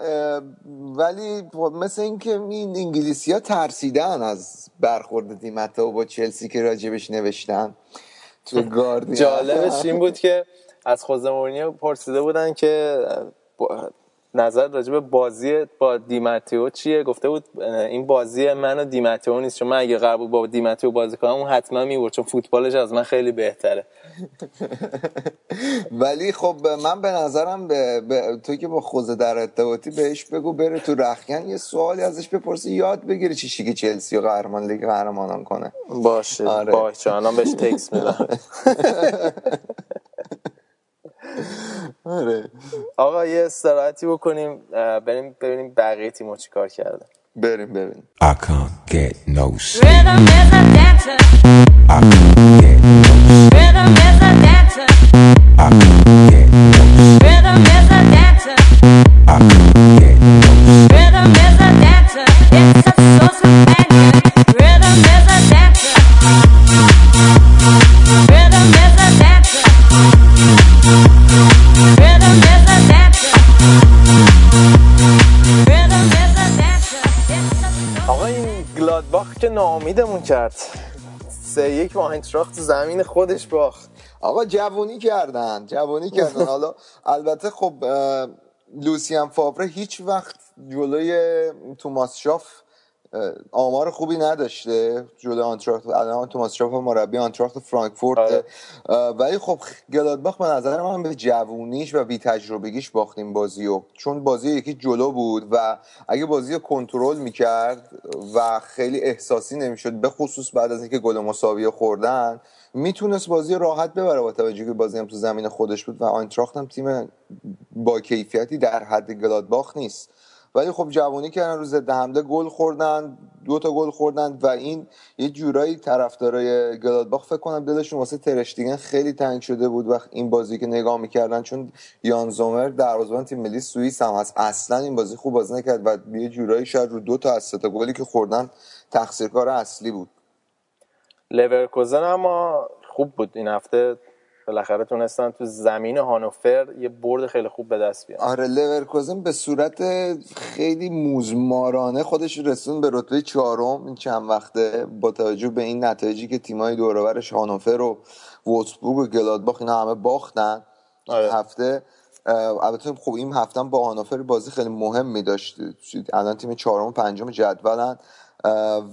ولی خب مثل اینکه این انگلیسی ها ترسیدن از برخورد دیمتا با چلسی که راجبش نوشتن تو گاردین جالبش این بود که از خوزه مورینیو پرسیده بودن که نظر راجع به بازی با دیماتیو چیه؟ گفته بود این بازی من و دیماتیو نیست چون من اگه قرار بود با دیماتیو بازی کنم اون حتما می‌برد چون فوتبالش از من خیلی بهتره. ولی خب من به نظرم به, به تو که با خوزه در ارتباطی بهش بگو بره تو رخکن یه سوالی ازش بپرسی یاد بگیره چی شیگه چلسی و قهرمان لیگ قهرمانان کنه. باشه آره. باشه الان بهش تکس میدم. آره آقا یه استراحتی بکنیم بریم ببینیم بقیه تیم‌ها چیکار کردن بریم ببین I can't get no sleep. Rhythm is a dancer. I can't get no sleep. Rhythm is a dancer. I can't get no ناامیدمون کرد. سه یک تو زمین خودش باخت. آقا جوونی کردن جوونی کردن. حالا البته خب لوسیان فاوره هیچ وقت جلوی توماس شاف آمار خوبی نداشته جلوی آنتراخت. الان توماس شاف مربی آنتراخت فرانکفورت. آره. ولی خب گلادباخ به نظر من به جوونیش و بی تجربگیش باختیم بازیو چون بازی یکی جلو بود و اگه بازی رو کنترل می‌کرد و خیلی احساسی نمی‌شد به خصوص بعد از اینکه گل مساوی خوردن می‌تونست بازی راحت ببره با توجه که بازی هم تو زمین خودش بود و آینتراخت هم تیم با کیفیتی در حد گلادباخ نیست. ولی خب جوانی کردن رو ضد حمله گل خوردن دو تا گل خوردن و این یه جورایی طرفدارای گلادباخ فکر کنم دلشون واسه ترشتیگن خیلی تنگ شده بود وقت این بازی که نگاه می‌کردن چون یان زومر دروازه‌بان تیم ملی سوئیس هم هست. اصلا این بازی خوب بازی نکرد و یه جورایی شاید رو دو تا از تا گلی که خوردن تقصیرکار اصلی بود. لورکوزن اما خوب بود این هفته. بالاخره تونستن تو زمین هانوفر یه برد خیلی خوب به دست بیارن. آره لورکوزن به صورت خیلی موزمارانه خودش رسون به رتبه چهارم. این چند وقته با توجه به این نتایجی که تیمای دوروبرش هانوفر و وولسبورگ و گلادباخ اینا همه باختن آره. هفته البته خب این هفته با هانوفر بازی خیلی مهمی داشت الان تیم چهارم و پنجم جدولن.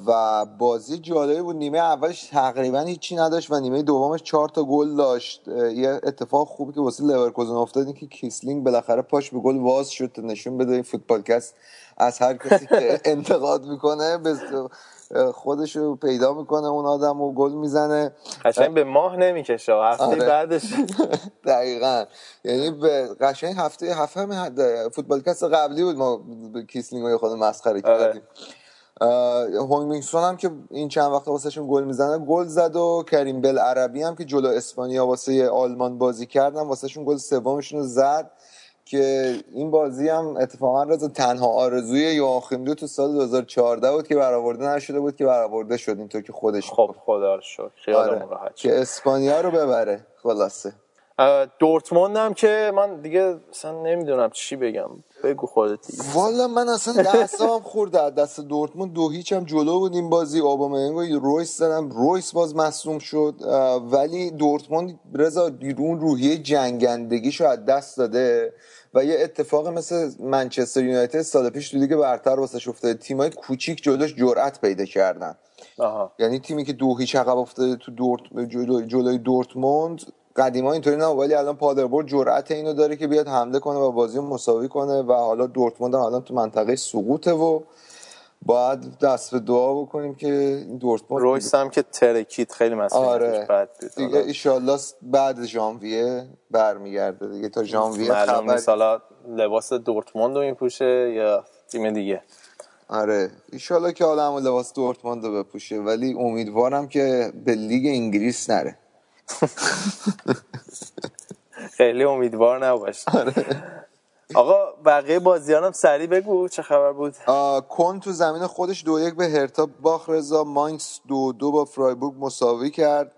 و بازی جالبی بود. نیمه اولش تقریبا هیچی نداشت و نیمه دومش چهار تا گل داشت. یه اتفاق خوبی که واسه لورکوزن افتاد این که کیسلینگ بالاخره پاش به گل واز شد نشون بده این فوتبالکست از هر کسی که انتقاد می‌کنه به خودش رو پیدا می‌کنه اون آدم و گل می‌زنه. قشنگ به ماه نمی‌کشه هفته آره. بعدش. دقیقا. یعنی به قشنگ هفته هفته فوتبالکست قبلی بود ما کیسلینگ رو خود مسخره آره. هیونگ مین سون هم که این چند وقت واسهشون گل می‌زنه گل زد و کریم بل عربی هم که جلو اسپانیا واسه آلمان بازی کردن واسهشون گل سومشون رو زد که این بازی هم اتفاقا رضا تنها آرزوی یواخیم لو تو سال 2014 بود که برآورده نشده بود که برآورده شد اینطور که خودش خب خدا رو آره. راحت شد. که اسپانیا رو ببره خلاصه. دورتموند هم که من دیگه اصلا نمی‌دونم چی بگم. بگو خودت دیگه. والا من اصلا اعصابم خورد از دست دورتموند. دو هیچ هم جلو بود این بازی. اوبامینگ و رویس زدم. رویس باز مصوم شد. ولی دورتموند رضا اون روحیه جنگندگیشو از دست داده و یه اتفاق مثل منچستر یونایتد سال پیش تو لیگ برتر واسش افتاده. تیمای کوچیک جلوش جرأت پیدا کردن. آها. یعنی تیمی که دو هیچ عقب افتاده تو دورت جلوی, جلوی دورتموند قدیما اینطوری نه ولی الان پادربورد جرأت اینو داره که بیاد حمله کنه و بازی رو مساوی کنه و حالا دورتموند هم الان تو منطقه سقوطه و باید دست به دعا بکنیم که این دورتموند رویس هم که ترکید خیلی مسئولیتش آره. بد دیگه حالا ایشالله بعد ژانویه برمیگرده دیگه. تا ژانویه خبر حالا لباس دورتموند رو میپوشه یا تیم دیگه؟ آره. ایشالله که حالا همون لباس دورتموند رو بپوشه ولی امیدوارم که به لیگ انگلیس نره. خیلی امیدوار نباش. آره. آقا بقیه بازیان هم سریع بگو چه خبر بود؟ کن تو زمین خودش دو یک به هرتا باخ رضا ماینس دو دو با فرایبورگ مساوی کرد.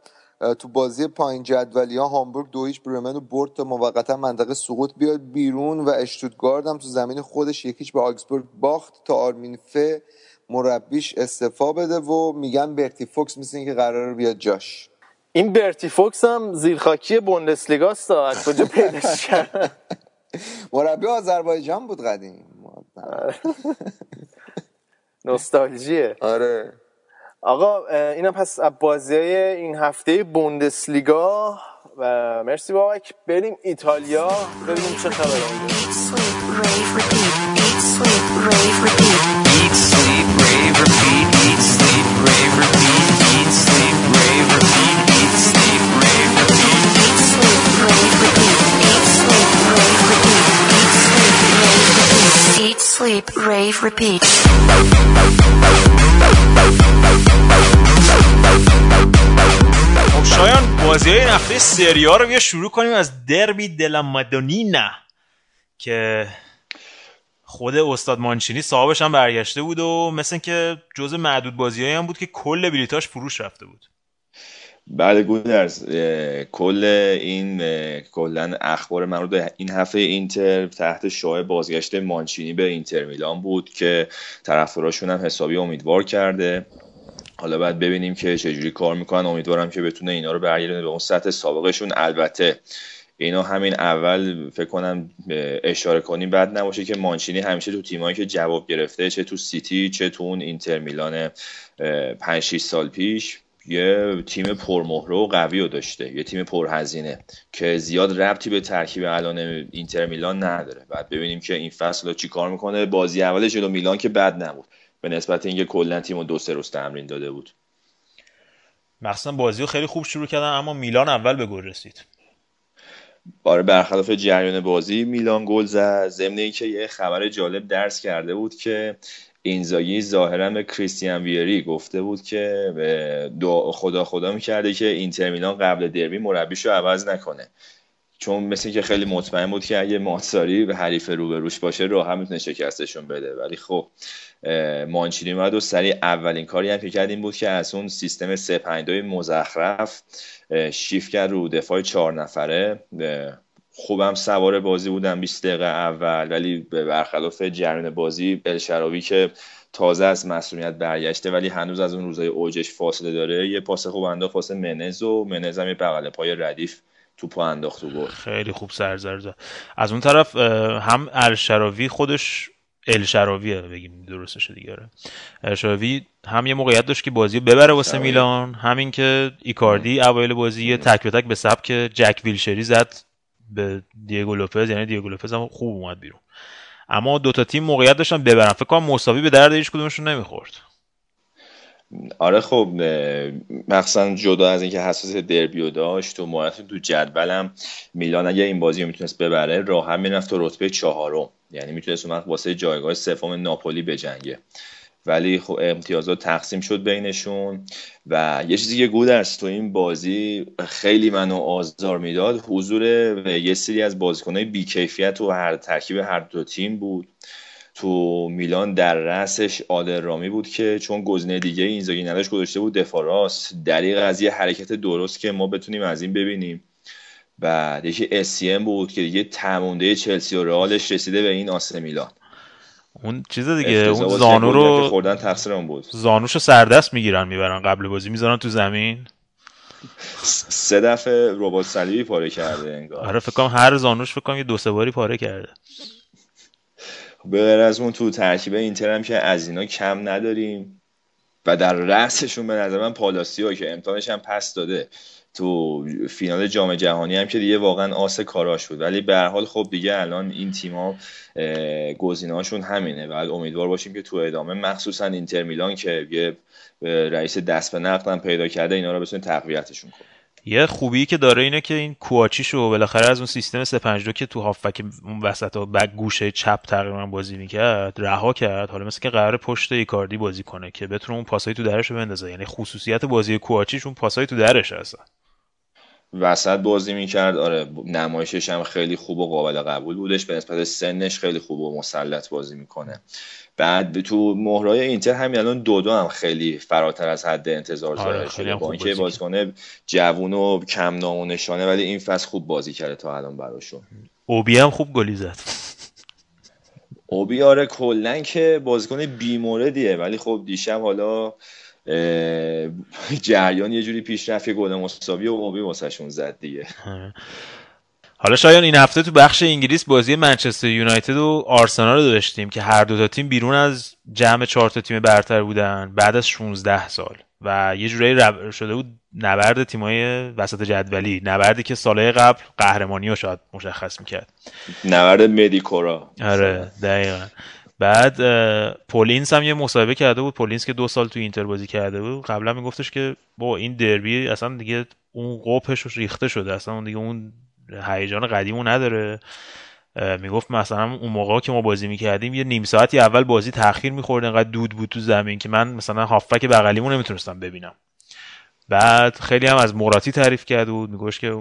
تو بازی پایین جدولی ها هامبورگ دو هیچ برمن رو برد تا موقتا منطقه سقوط بیاد بیرون و اشتوتگارد هم تو زمین خودش یکیش به آگزبورگ باخت تا آرمین فه مربیش استعفا بده و میگن برتی فوکس مثل اینکه قراره بیاد جاش. این برتی فوکس هم زیرخاکی بوندسلیگاست از کجا پیداش کرد؟ مربی آذربایجان بود قدیم. نوستالژیه. آره. آقا اه، اینم پس از بازی این هفته بوندسلیگا. و مرسی بابک. بریم ایتالیا. ببینیم چه خبره sleep, rave, repeat. خب شایان بازی های این سری ها رو بیا شروع کنیم از دربی دلا مادونینا که خود استاد مانچینی صاحبش هم برگشته بود و مثل که جز معدود بازی هم بود که کل بلیتاش فروش رفته بود بله گودرز کل این کلا اخبار به این هفته اینتر تحت شعاع بازگشت مانچینی به اینتر میلان بود که طرفداراشون هم حسابی امیدوار کرده. حالا باید ببینیم که چجوری کار می‌کنن. امیدوارم که بتونه اینا رو برگردونه به اون سطح سابقشون. البته اینا همین اول فکر کنم اشاره کنیم بعد نباشه که مانچینی همیشه تو تیمایی که جواب گرفته چه تو سیتی چه تو اون اینتر میلان 5 6 سال پیش یه تیم پرمهره و قوی رو داشته یه تیم پرهزینه که زیاد ربطی به ترکیب الان اینتر میلان نداره. بعد ببینیم که این فصل چی کار می‌کنه. بازی اول جلو میلان که بد نبود به نسبت اینکه کلا تیم رو دو سه روز تمرین داده بود. مخصوصا بازی رو خیلی خوب شروع کردن اما میلان اول به گل رسید. آره برخلاف جریان بازی میلان گل زد. ضمن اینکه یه خبر جالب درس کرده بود که اینزاگی ظاهرا به کریستیان ویری گفته بود که دعا خدا خدا می‌کرده که اینتر میلان قبل دربی مربیشو عوض نکنه. چون مثل که خیلی مطمئن بود که اگه ماتساری به حریف روبروش باشه راحت می‌تونه شکستشون بده. ولی خب مانچینی اومد و سریع اولین کاری هم که کرد بود که از اون سیستم 352 مزخرف اه، شیف کرد رو دفاع چهار نفره. خوبم سوار بازی بودم 20 دقیقه اول ولی به برخلاف جریان بازی الشراوی که تازه از مسئولیت برگشته ولی هنوز از اون روزای اوجش فاصله داره. یه پاس خوب انداخت واسه منز و منز هم یه بغل پای ردیف توپو انداخت و گل. خیلی خوب سرزر زد. از اون طرف هم الشراوی خودش الشراویه بگیم درستش دیگه آره. الشراوی هم یه موقعیت داشت که بازی ببره واسه میلان همین که ایکاردی اوایل بازی تک به تک به سبک جک ویلشری زد. به دیگو لوپز یعنی دیگو لوپز هم خوب اومد بیرون. اما دوتا تیم موقعیت داشتن ببرن. فکر کنم مساوی به درد هیچ کدومشون نمی‌خورد. آره خب مخصوصا جدا از اینکه حساسیت دربیو داشت تو مهارت تو جدولم میلان اگه این بازی رو می‌تونست ببره راحت می‌رفت تو رتبه چهارم. یعنی می‌تونست اون واسه جایگاه سوم ناپولی بجنگه ولی خب امتیازات تقسیم شد بینشون و یه چیزی که گودرس تو این بازی خیلی منو آزار می‌داد حضور یه سری از بازیکنهای بیکیفیت تو هر ترکیب هر دو تیم بود. تو میلان در رأسش آدر رامی بود که چون گزینه دیگه اینزاگی نداشت گذاشته بود دفاع راست. دریغ از یه حرکت درست که ما بتونیم از این ببینیم. بعد یکی اسیم بود که دیگه تمونده چلسی و رئالش رسیده به این آسه میلان. اون چیز دیگه اون زانو رو خوردن تقصیر اون بود. زانوشو سردست می‌گیرن می‌برن قبل بازی می‌ذارن تو زمین. سه دفعه ربات صلیبی پاره کرده انگار. آره فکر کنم هر زانوش فکر کنم یه دو سه باری پاره کرده. به غیر از اون تو ترکیب اینتر هم که از اینا کم نداریم و در رأسشون به نظر من پالاسیو که امتحانش هم پس داده. تو فینال جام جهانی هم که دیگه واقعا آس کاراش بود. ولی به هر حال خب دیگه الان این تیم‌ها گزینه‌هاشون همینه بعد امیدوار باشیم که تو ادامه مخصوصا اینتر میلان که یه رئیس دست به نقد هم پیدا کرده اینا رو بتونه تقویتشون کنه یه خوبی که داره اینه که این کوآچیشو بالاخره از اون سیستم 352 که تو هافبک اون وسط ها بک گوشه چپ تقریبا بازی می‌کرد رها کرد. حالا مثل که قرار پشت ایکاردی بازی کنه که بتونه اون پاسای تو درش رو بندازه. یعنی خصوصیت بازی کوآچیش اون پاسای تو درش هستن وسط بازی می‌کرد. آره نمایشش هم خیلی خوب و قابل قبول بودش. به نسبت سنش خیلی خوب و مسلط بازی می‌کنه. بعد به تو مهرای اینتر همین الان دودو هم خیلی فراتر از حد انتظار آره، ظاهر شده. با اینکه بازی بازیکن جوون و کم نام و نشانه ولی این فصل خوب بازی کرده تا الان براشون. اوبی هم خوب گلی زد. اوبی آره کلا که بازیکن بیموردیه. ولی خب دیشب حالا جریان یه جوری پیش رفت گل مساوی و اوبی واسهشون زد دیگه. حالا شایان این هفته تو بخش انگلیس بازی منچستر یونایتد و آرسنال رو داشتیم که هر دو تا تیم بیرون از جمع چهار تا تیم برتر بودن بعد از 16 سال و یه جورایی رب- شده بود نبرد تیمای وسط جدولی نبردی که سالهای قبل قهرمانی رو شاید مشخص می‌کرد. نبرد مدیکورا. آره دقیقا. بعد اه، پولینز هم یه مصاحبه کرده بود. پولینز که دو سال تو اینتر بازی کرده بود. قبلا میگفتش که با این دربی اصلا دیگه اون قپش ریخته شده. اصلا اون دیگه اون هیجان قدیمو نداره. می‌گفت مثلا اون موقع که ما بازی می‌کردیم یه نیم ساعتی اول بازی تاخیر می‌خورد. انقدر دود بود تو زمین که من مثلا هافبک بغلیمو نمی‌تونستم ببینم. بعد خیلی هم از موراتی تعریف کرد بود. میگوش که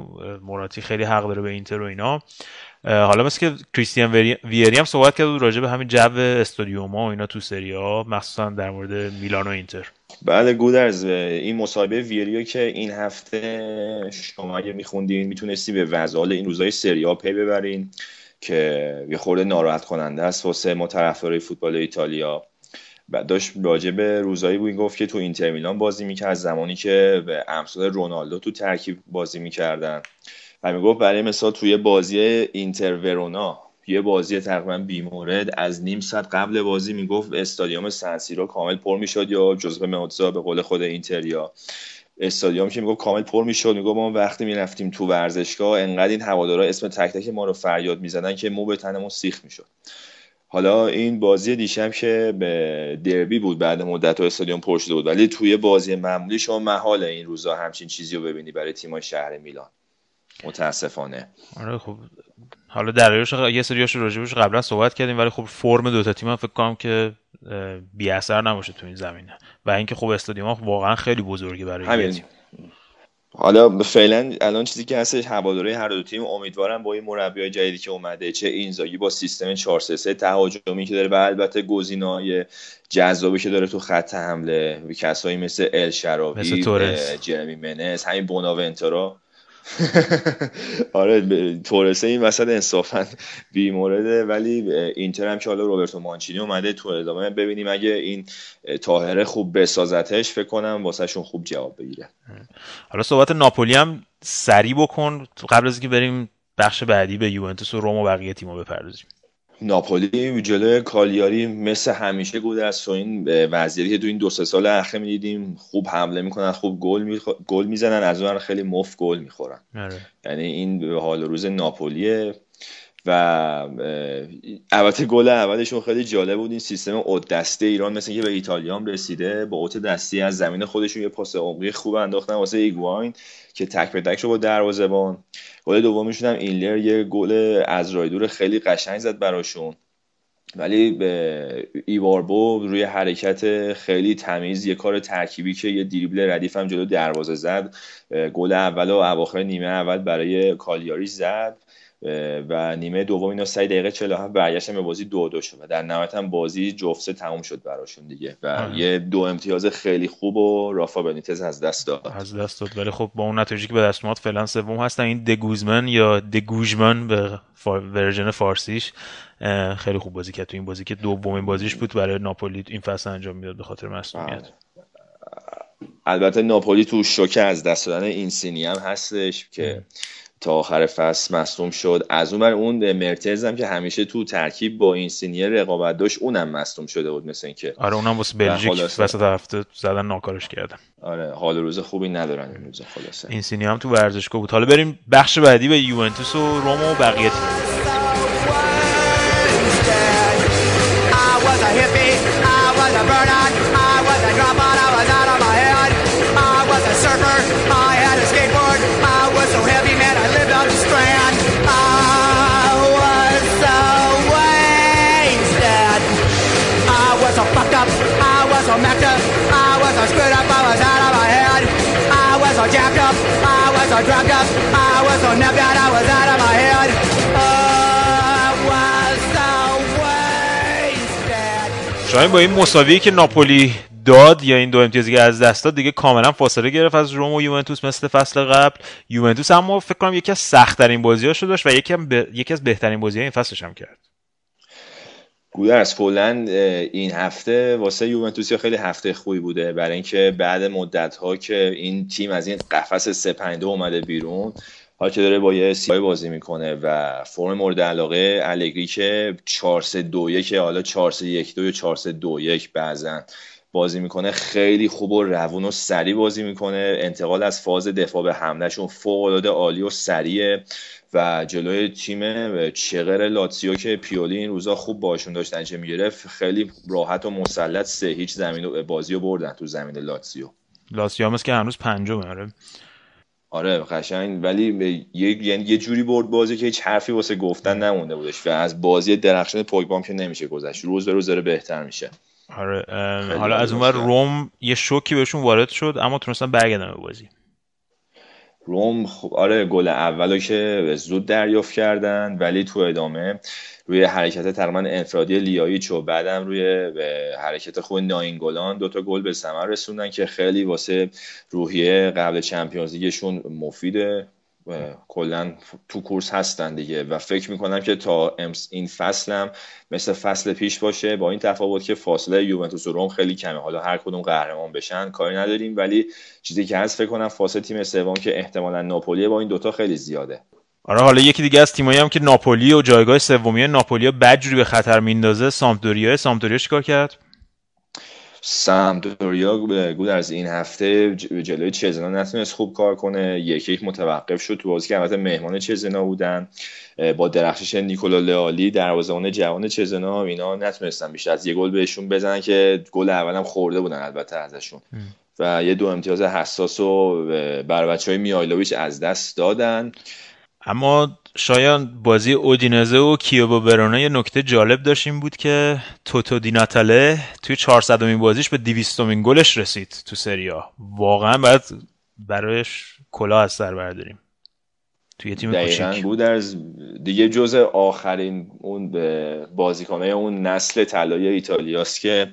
موراتی خیلی حق داره به اینتر و اینا. حالا مثل که کریستیان ویری هم صحبت کرد راجع به همین جو استادیوم و اینا تو سری ها مخصوصا در مورد میلان و اینتر. بله گودرز این مصاحبه ویریو که این هفته شما اگه میخوندین می‌تونستی به وضعال این روزای سریا پی ببرین که یه خورده ناراحت کننده است واسه ما طرفدارای فوتبال ایتالیا. بعد داشت راجع به روزایی بود گفت که تو اینتر میلان بازی می‌کرد زمانی که به امثال رونالدو تو ترکیب بازی می‌کردن. و می‌گفت برای مثال توی بازی اینتر ورونا یه بازی تقریبا بیمورد از نیم ساعت قبل بازی می‌گفت استادیوم سنسیرو کامل پر می‌شد یا جزء موزا به قول خود اینتریا استادیوم که می‌گفت کامل پر می‌شد. می‌گفت ما وقتی می‌رفتیم تو ورزشگاه انقدر این هوادارا اسم تک تک ما رو فریاد می‌زدن که مو به تنمون سیخ می‌شد. حالا این بازی دیشب که به دربی بود بعد مدت و استادیوم پر شده بود. ولی توی بازی معمولی شما محال این روزا همچین چیزی رو ببینی برای تیمای شهر میلان. متاسفانه. آره خب حالا دلایلش یه سریاش راجبش قبلا صحبت کردیم ولی خب فرم دوتا تیم هم فکر کنم که بی اثر نباشه تو این زمینه. و اینکه خب استادیوم ها واقعا خیلی بزرگه برای همین. تیم. حالا فعلا الان چیزی که هستش هواداری هر دو تیم امیدوارم با این مربیای جدیدی که اومده چه اینزاگی با سیستم 4 3 3 تهاجمی که داره و البته گزینه‌های جذابی که داره تو خط حمله کسایی مثل ال شراوی مثل جرمی منس همین بوناونتورا آره تورسه این وسط انصافا بی مورده ولی اینتر هم که حالا روبرتو مانچینی اومده تو ادامه. ببینیم اگه این تاهره خوب بسازتش فکر کنم واسهشون خوب جواب بگیره. حالا صحبت ناپولی هم سریع بکن. قبل از اینکه بریم بخش بعدی به یوونتوس و روم و بقیه تیم‌ها بپردازیم. ناپولی جلوی کالیاری مثل همیشه گود است و این وضعیتی که تو این دو سه سال اخیر می‌دیدیم خوب حمله می‌کنن خوب گل می... گل می‌زنن از اون خیلی مفت گل می‌خورن آره. یعنی این به حال روز ناپولیه و البته گل اولشون خیلی جالب بود این سیستم اوت دسته ایران مثل که به ایتالیا هم رسیده با اوت دستی از زمین خودشون یه پاس عمقی خوب انداختن واسه ایگواین که تک به تک رو با دروازه‌بان گل دومیشون هم اینلر یه گل از راه دور خیلی قشنگ زد براشون. ولی به ایواربو روی حرکت خیلی تمیز یه کار ترکیبی که یه دریبل ردیف هم جلو دروازه زد. گل اول و اواخر نیمه اول برای کالیاری زد. و نیمه دوم اینا 3 دقیقه 47 برگشتن به بازی دو دو شد و در نهایت هم بازی جفته تموم شد براشون دیگه. و آه. یه دو امتیاز خیلی خوب و رافا بنیتز از دست داد. از دست داد. ولی خب با اون نتایجی که به دست اومد فعلا سوم هستن. این دگوزمن یا دگوژمن به فار... ورژن فارسیش خیلی خوب بازی کرد تو این بازی که دومین بازیش بود برای ناپولی این فصل انجام می‌داد به خاطر مصدومیت. البته ناپولی تو شوکه از دست دادن اینسینیه هم هستش که تا آخر فصل مصدوم شد. از اون بر اون مرتنز هم که همیشه تو ترکیب با اینسینیه رقابت داشت اونم مصدوم شده بود مثل اینکه آره اونم واسه بلژیک. وسط هفته زدن ناکارش کردن آره حال روز خوبی ندارن این روزا خلاصه. این سینی هم تو ورزشگاه بود. حالا بریم بخش بعدی به یوونتوس و روم و بقیه تیم شاید با این مساوی که ناپولی داد یا این دو امتیازی که از دست داد دیگه کاملا فاصله گرفت از روم و یوونتوس مثل فصل قبل. یوونتوس اما فکر کنم یکی از سختترین بازیاشو داشت و یکی, هم به- یکی از بهترین بازی این فصلش هم کرد. گودرز کلا این هفته واسه یوونتوسیا خیلی هفته خوبی بوده. برای اینکه بعد مدت ها که این تیم از این قفس 3 5 اومده بیرون حالا که داره با یه سیای بازی می‌کنه و فرم مورد علاقه الگری که 4 3 2 1 حالا 4 3 1 2 یا 4 3 2 1 بعضن بازی می‌کنه خیلی خوب و روون و سریع بازی می‌کنه. انتقال از فاز دفاع به حملهشون فوق العاده عالی و سریعه و جلوی تیم چغر لاتسیو که پیولی این روزا خوب باشون داشت نتیجه می‌گرفت خیلی راحت و مسلط سه هیچ زمین و- بازی رو بردن تو زمین لاتسیو. لاسیو هم که هنوز پنجمه آره. آره قشنگ. ولی یه یعنی یه جوری برد بازی که هیچ حرفی واسه گفتن نمونده بودش و از بازی درخشان پوگبام که نمیشه گذشت. روز به روز داره بهتر میشه. آره حالا از اونور باشه. روم یه شوکی بهشون وارد شد اما تونستن برگردن به بازی. روم خب آره گل اولو که زود دریافت کردن ولی تو ادامه روی حرکت تقریبا انفرادی لیایچ و بعدم روی حرکت خوب ناینگولان دوتا گل به ثمر رسوندن که خیلی واسه روحیه قبل چمپیونز لیگشون مفیده کلا تو کورس هستن دیگه. و فکر می‌کنم که تا امس- این فصلم مثل فصل پیش باشه با این تفاوت که فاصله یوونتوس و روم خیلی کمه. حالا هر کدوم قهرمان بشن کاری نداریم ولی چیزی که هست فکر کنم فاصله تیم سوم که احتمالا ناپولی با این دوتا خیلی زیاده. آره حالا یکی دیگه از تیمایی هم که ناپولی و جایگاه سومی ناپولی بدجوری به خطر میندازه سامپدوریا. سامپدوریا چیکار کرد؟ سمدوریا گود از این هفته جلوی چزنا نتونست خوب کار کنه. یک یک متوقف شد تو بازی که البته مهمان چزنا بودن. با درخشش نیکولا لئالی دروازه‌بان جوان چزنا اینا نتونستن بیشتر از یه گل بهشون بزنن که گل اولم خورده بودن البته ازشون. و یه دو امتیاز حساس و بر بچه های میایلوویچ از دست دادن. اما شایان بازی اودینزه و کیوبا ورونا یه نکته جالب داشت این بود که توتو دیناتاله توی 400 امین بازیش به 200 امین گلش رسید تو سریا واقعا باید برایش کلاه از سر برداریم. توی تیم دقیقا کوچیک. بود از دیگه جز آخرین اون به بازیکنهای اون نسل طلایی ایتالیاست که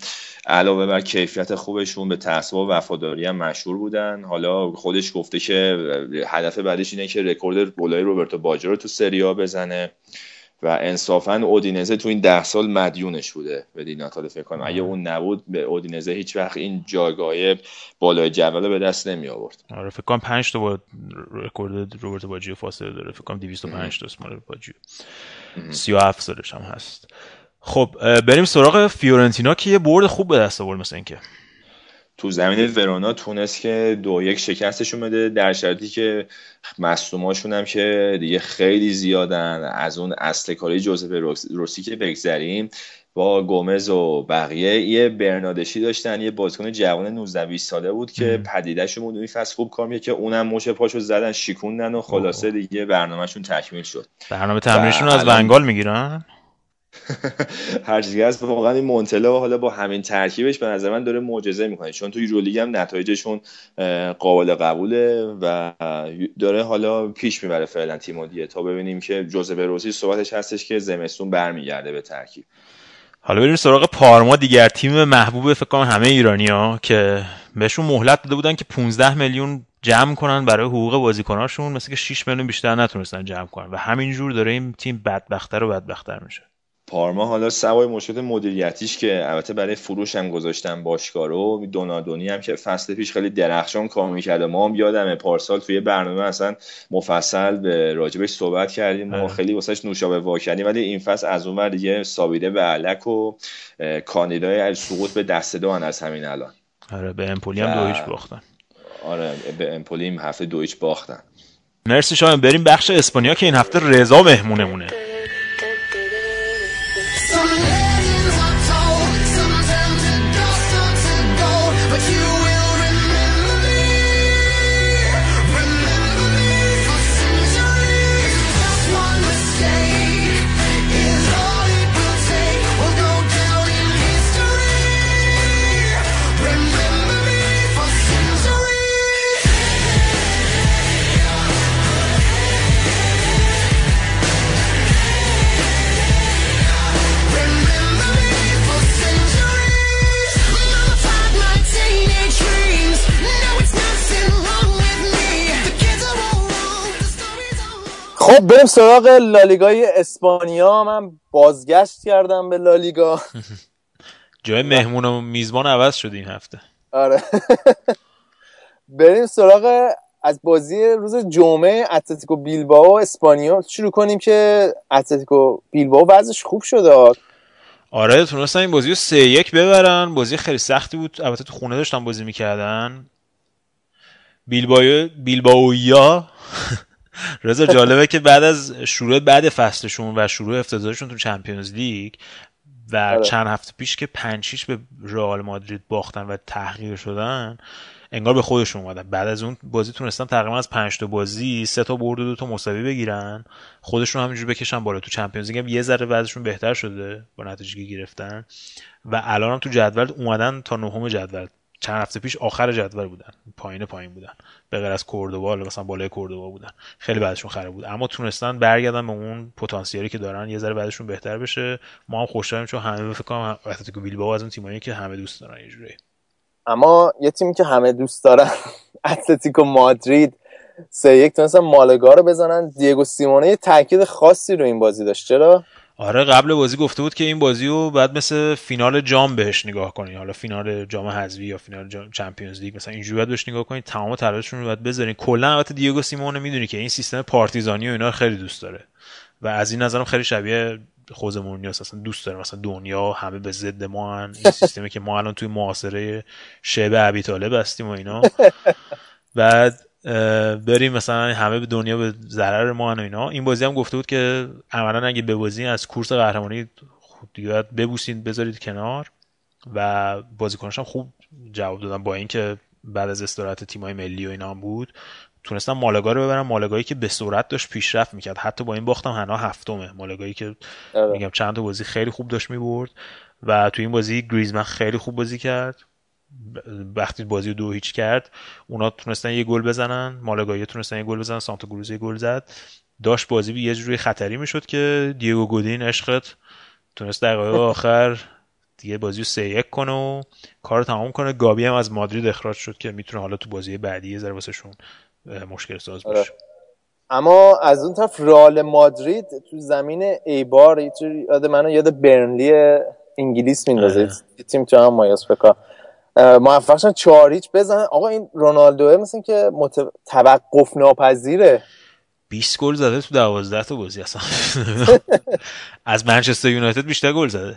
علاوه بر کیفیت خوبشون به تعصب و وفاداری هم مشهور بودن. حالا خودش گفته که هدف بعدش اینه که رکورد گلای روبرتو باجو رو تو سریا بزنه. و انصافا اودینزه تو این ده سال مدیونش بوده به دیناتال فکر کنم. اگه اون نبود به اودینزه هیچ وقت این جایگاه بالای جدول به دست نمی آورد آره فکر کنم 5 تا با رکورد روبرت باجیو فاصله داره. فکر کنم 205 تا مال باجیو. 37 سالش هم هست. خب بریم سراغ فیورنتینا که یه برد خوب به دست آورد مثل اینکه. تو زمین ورونا تونست که دو یک شکستشون بده در شرایطی که مصدوماشون هم که دیگه خیلی زیادن. از اون اصل کاری جوزپه روس- روسی که بگذریم با گومز و بقیه یه برنادشی داشتن یه بازیکن جوان 19 20 ساله بود که پدیدهشون بود این فصل خوب کار که اونم مش پاشو زدن شیکوندن و خلاصه دیگه برنامهشون تکمیل شد. برنامه تمرینشون از بنگال می‌گیرن؟ هر چیزی واقعا این مونتلا حالا با همین ترکیبش به نظر من داره معجزه می‌کنه. چون تو یورولیگ هم نتایجشون قابل قبوله و داره حالا پیش می‌بره فعلا تیمو دیگه. تا ببینیم که جوزه روسی صحبتش هستش که زمستون برمیگرده به ترکیب. حالا بریم سراغ پارما دیگر تیم محبوب فکر کنم همه ایرانیا که بهشون مهلت داده بودن که 15 میلیون جمع کنن برای حقوق بازیکناشون. مثل که 6 میلیون بیشتر نتونستن جمع کنن. و همینجور داره این تیم بدبختتر و بدبختتر میشه. پارما حالا سوای مشکلات مدیریتیش که البته برای فروش هم گذاشتن باشگاه رو دونادونی هم که فصل پیش خیلی درخشان کار می‌کرده ما هم یادمه پارسال توی برنامه اصلا مفصل به راجبش صحبت کردیم ما آره. خیلی واسهش نوشابه وا کردیم ولی این فصل از اون ور دیگه سابیده به علک و کاندیدای سقوط به دست دو هن از همین الان. آره به امپولی هم و- دو هیچ باختن. آره به امپولی هفته دویچ باختن. مرسی شایم بریم بخش اسپانیا که این هفته رضا مهمونمونه. خب بریم سراغ لالیگای اسپانیا. من بازگشت کردم به لالیگا. جای مهمون و میزبان عوض شد این هفته. آره. بریم سراغ از بازی روز جمعه اتلتیکو بیلباو اسپانیا. شروع کنیم که اتلتیکو بیلباو وضعش خوب شده. آره تونستن این بازی رو سه یک ببرن. بازی خیلی سختی بود. البته تو خونه داشتن بازی می‌کردن. بیلباو بیلباویا رضا جالبه که بعد از شروع بعد فصلشون و شروع افتضاحشون تو چمپیونز لیگ و آره. چند هفته پیش که پنج شیش به رئال مادرید باختن و تحقیر شدن انگار به خودشون اومدن. بعد از اون بازی تونستن تقریبا از پنج تا بازی سه تا برد و دو تا مساوی بگیرن. خودشون همینجوری بکشن بالا. تو چمپیونز لیگ هم یه ذره وضعشون بهتر شده با نتیجه گرفتن. و الان هم تو جدول اومدن تا نهم جدول. چند هفته پیش آخر جدول بودن. پایین پایین بودن. به غیر از کوردوبا مثلا بالای کوردوبا بودن. خیلی وضعشون خراب بود. اما تونستن برگردن به اون پتانسیلی که دارن. یه ذره وضعشون بهتر بشه. ما هم خوشحالیم چون همه فکر کنم اتلتیکو بیلبائو از اون تیمایی که همه دوست دارن یه جوری. اما یه تیمی که همه دوست دارن اتلتیکو مادرید سه یک تونستن مالگا رو بزنن. دیگو سیمونه یه تاکید خاصی رو این بازی داشت. چرا؟ آره قبل بازی گفته بود که این بازی رو باید مثل فینال جام بهش نگاه کنی. حالا فینال جام حذفی یا فینال جام Champions League مثلا اینجوری نگاه کنید تمام تلاششون رو باید بذارین. کلا البته دیگو سیمونه می‌دونی که این سیستم پارتیزانی و اینا خیلی دوست داره. و از این نظرم خیلی شبیه خوز مورینیوس اصلا دوست داره مثلا دنیا همه به ضد ما. این سیستمی که ما الان توی معاصره شبه ابی طالب هستیم و اینا. بعد بریم مثلا همه به دنیا به ضرر ما و اینا. این بازی هم گفته بود که عملا اگه ببازین از کورس قهرمانی خب دیگه ببوسید بذارید کنار. و بازیکناش هم خوب جواب دادن با اینکه بعد از استراحت تیمای ملی و اینا هم بود. تونستن مالگا رو ببرن. مالگایی که به سرعت داشت پیشرفت می‌کرد. حتی با این باختم هنا هفتمه. مالگایی که آره. میگم چند تا بازی خیلی خوب داشت می‌برد. و تو این بازی گریزمن خیلی خوب بازی کرد. وقتی بازی دو هیچ کرد اونا تونستن یه گل بزنن مالگایی تونستن یه گل بزنن سانتا گروز یه گل زد. داشت بازی یه جوری خطری می‌شد که دیگو گودین عشقت تونست دقایق آخر دیگه بازی رو سه یک کنه و کار رو تمام کنه. گابی هم از مادرید اخراج شد که می‌تونه حالا تو بازی بعدی یه ذره واسهشون مشکل ساز آره. باشه. اما از اون طرف رئال مادرید تو زمین ایبار یاد منو یاد برنلی انگلیس میندازه. آره. تیم تو هم مایاس فکر موفق شدن چهار هیچ بزنن. آقا این رونالدوه مثل که مت... توقف ناپذیره 20 گل زده تو 12 تا بازی اصلا. از منچستر یونایتد بیشتر گل زده.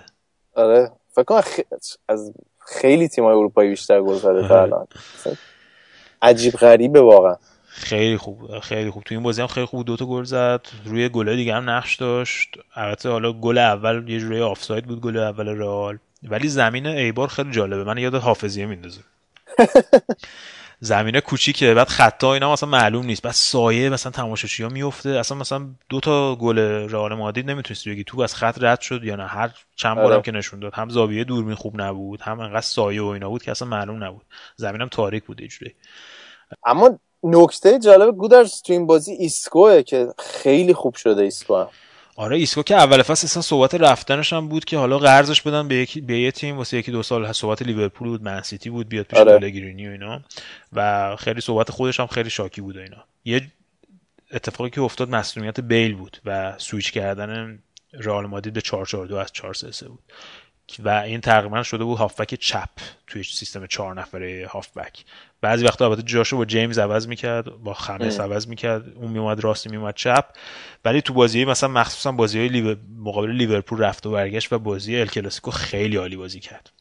آره. فکر کنم خ- از خیلی تیمای اروپایی بیشتر گل زده تا آره. الان. عجیب غریبه واقعا. خیلی خوب خیلی خوب. تو این بازی هم خیلی خوب دوتا گل زد. روی گل دیگه هم نقش داشت. البته حالا گل اول یه جوری آفساید بود گل اول رئال. ولی زمین ایبار خیلی جالبه. من یاد حافظیه میندازه. زمینه کوچیکه. بعد خطا اینا مثلا معلوم نیست. بعد سایه مثلا تماشاچی ها میفته. اصلا مثلا دو تا گل رئال مادرید نمی‌تونستی بگی. تو از خط رد شد یا نه. هر چند آره. بارم که نشون داد. هم زاویه دوربین خوب نبود هم انقدر سایه و اینا بود که اصلا معلوم نبود. زمینم تاریک بود یه جوری. اما نکته جالب گودرز تو این بازی ایسکوه که خیلی خوب شده ایسکو. آره ایسکو که اول فصل اصلا صحبت رفتنش هم بود که حالا قرضش بدن به یکی به یه تیم واسه یکی دو سال صحبت لیورپول بود من سیتی بود بیاد پیش آره. پلگرینی و اینا. و خیلی صحبت خودش هم خیلی شاکی بود و اینا. یه اتفاقی که افتاد مصدومیت بیل بود و سویچ کردن رئال مادرید به 442 از 433 بود. و این تقریبا شده بود هافبک چپ توی سیستم چهار نفره هافبک. بعضی وقتا البته جاشو با جیمز عوض می‌کرد با خمس عوض می‌کرد اون میومد راست میومد چپ. ولی تو بازی مثلا مخصوصا بازی های لیور... مقابل لیورپول رفت و برگشت و بازی ال کلاسیکو خیلی عالی بازی کرد.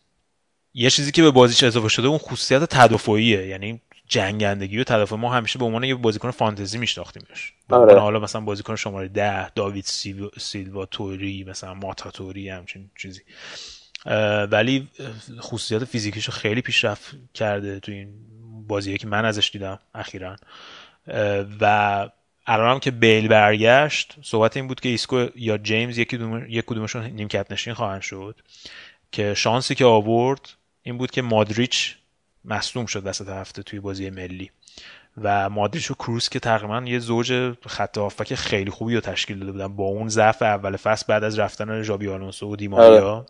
یه چیزی که به بازیش اضافه شده اون خصوصیت تدافعیه. یعنی جنگندگی و تدافع ما همیشه به عنوان یه بازیکن فانتزی میشناختیمش آره. حالا مثلا بازیکن شماره ده داوید سیلوا, سیلوا توری مثلا ماتا توری همچین چیزی. ولی خصوصیات فیزیکیش خیلی پیشرفت کرده تو این بازیه که من ازش دیدم اخیرا. و الان هم که بیل برگشت صحبت این بود که ایسکو یا جیمز کدوم یک کدومشون نیمکت نشین خواهند شد. که شانسی که آورد این بود که مادریچ مصدوم شد وسط هفته توی بازی ملی. و مادریچ و کروس که تقریبا یه زوج خط هافبک خیلی خوبی رو تشکیل داده بودن. با اون ضعف اول فصل بعد از رفتن ژابی آلونسو و دیماریا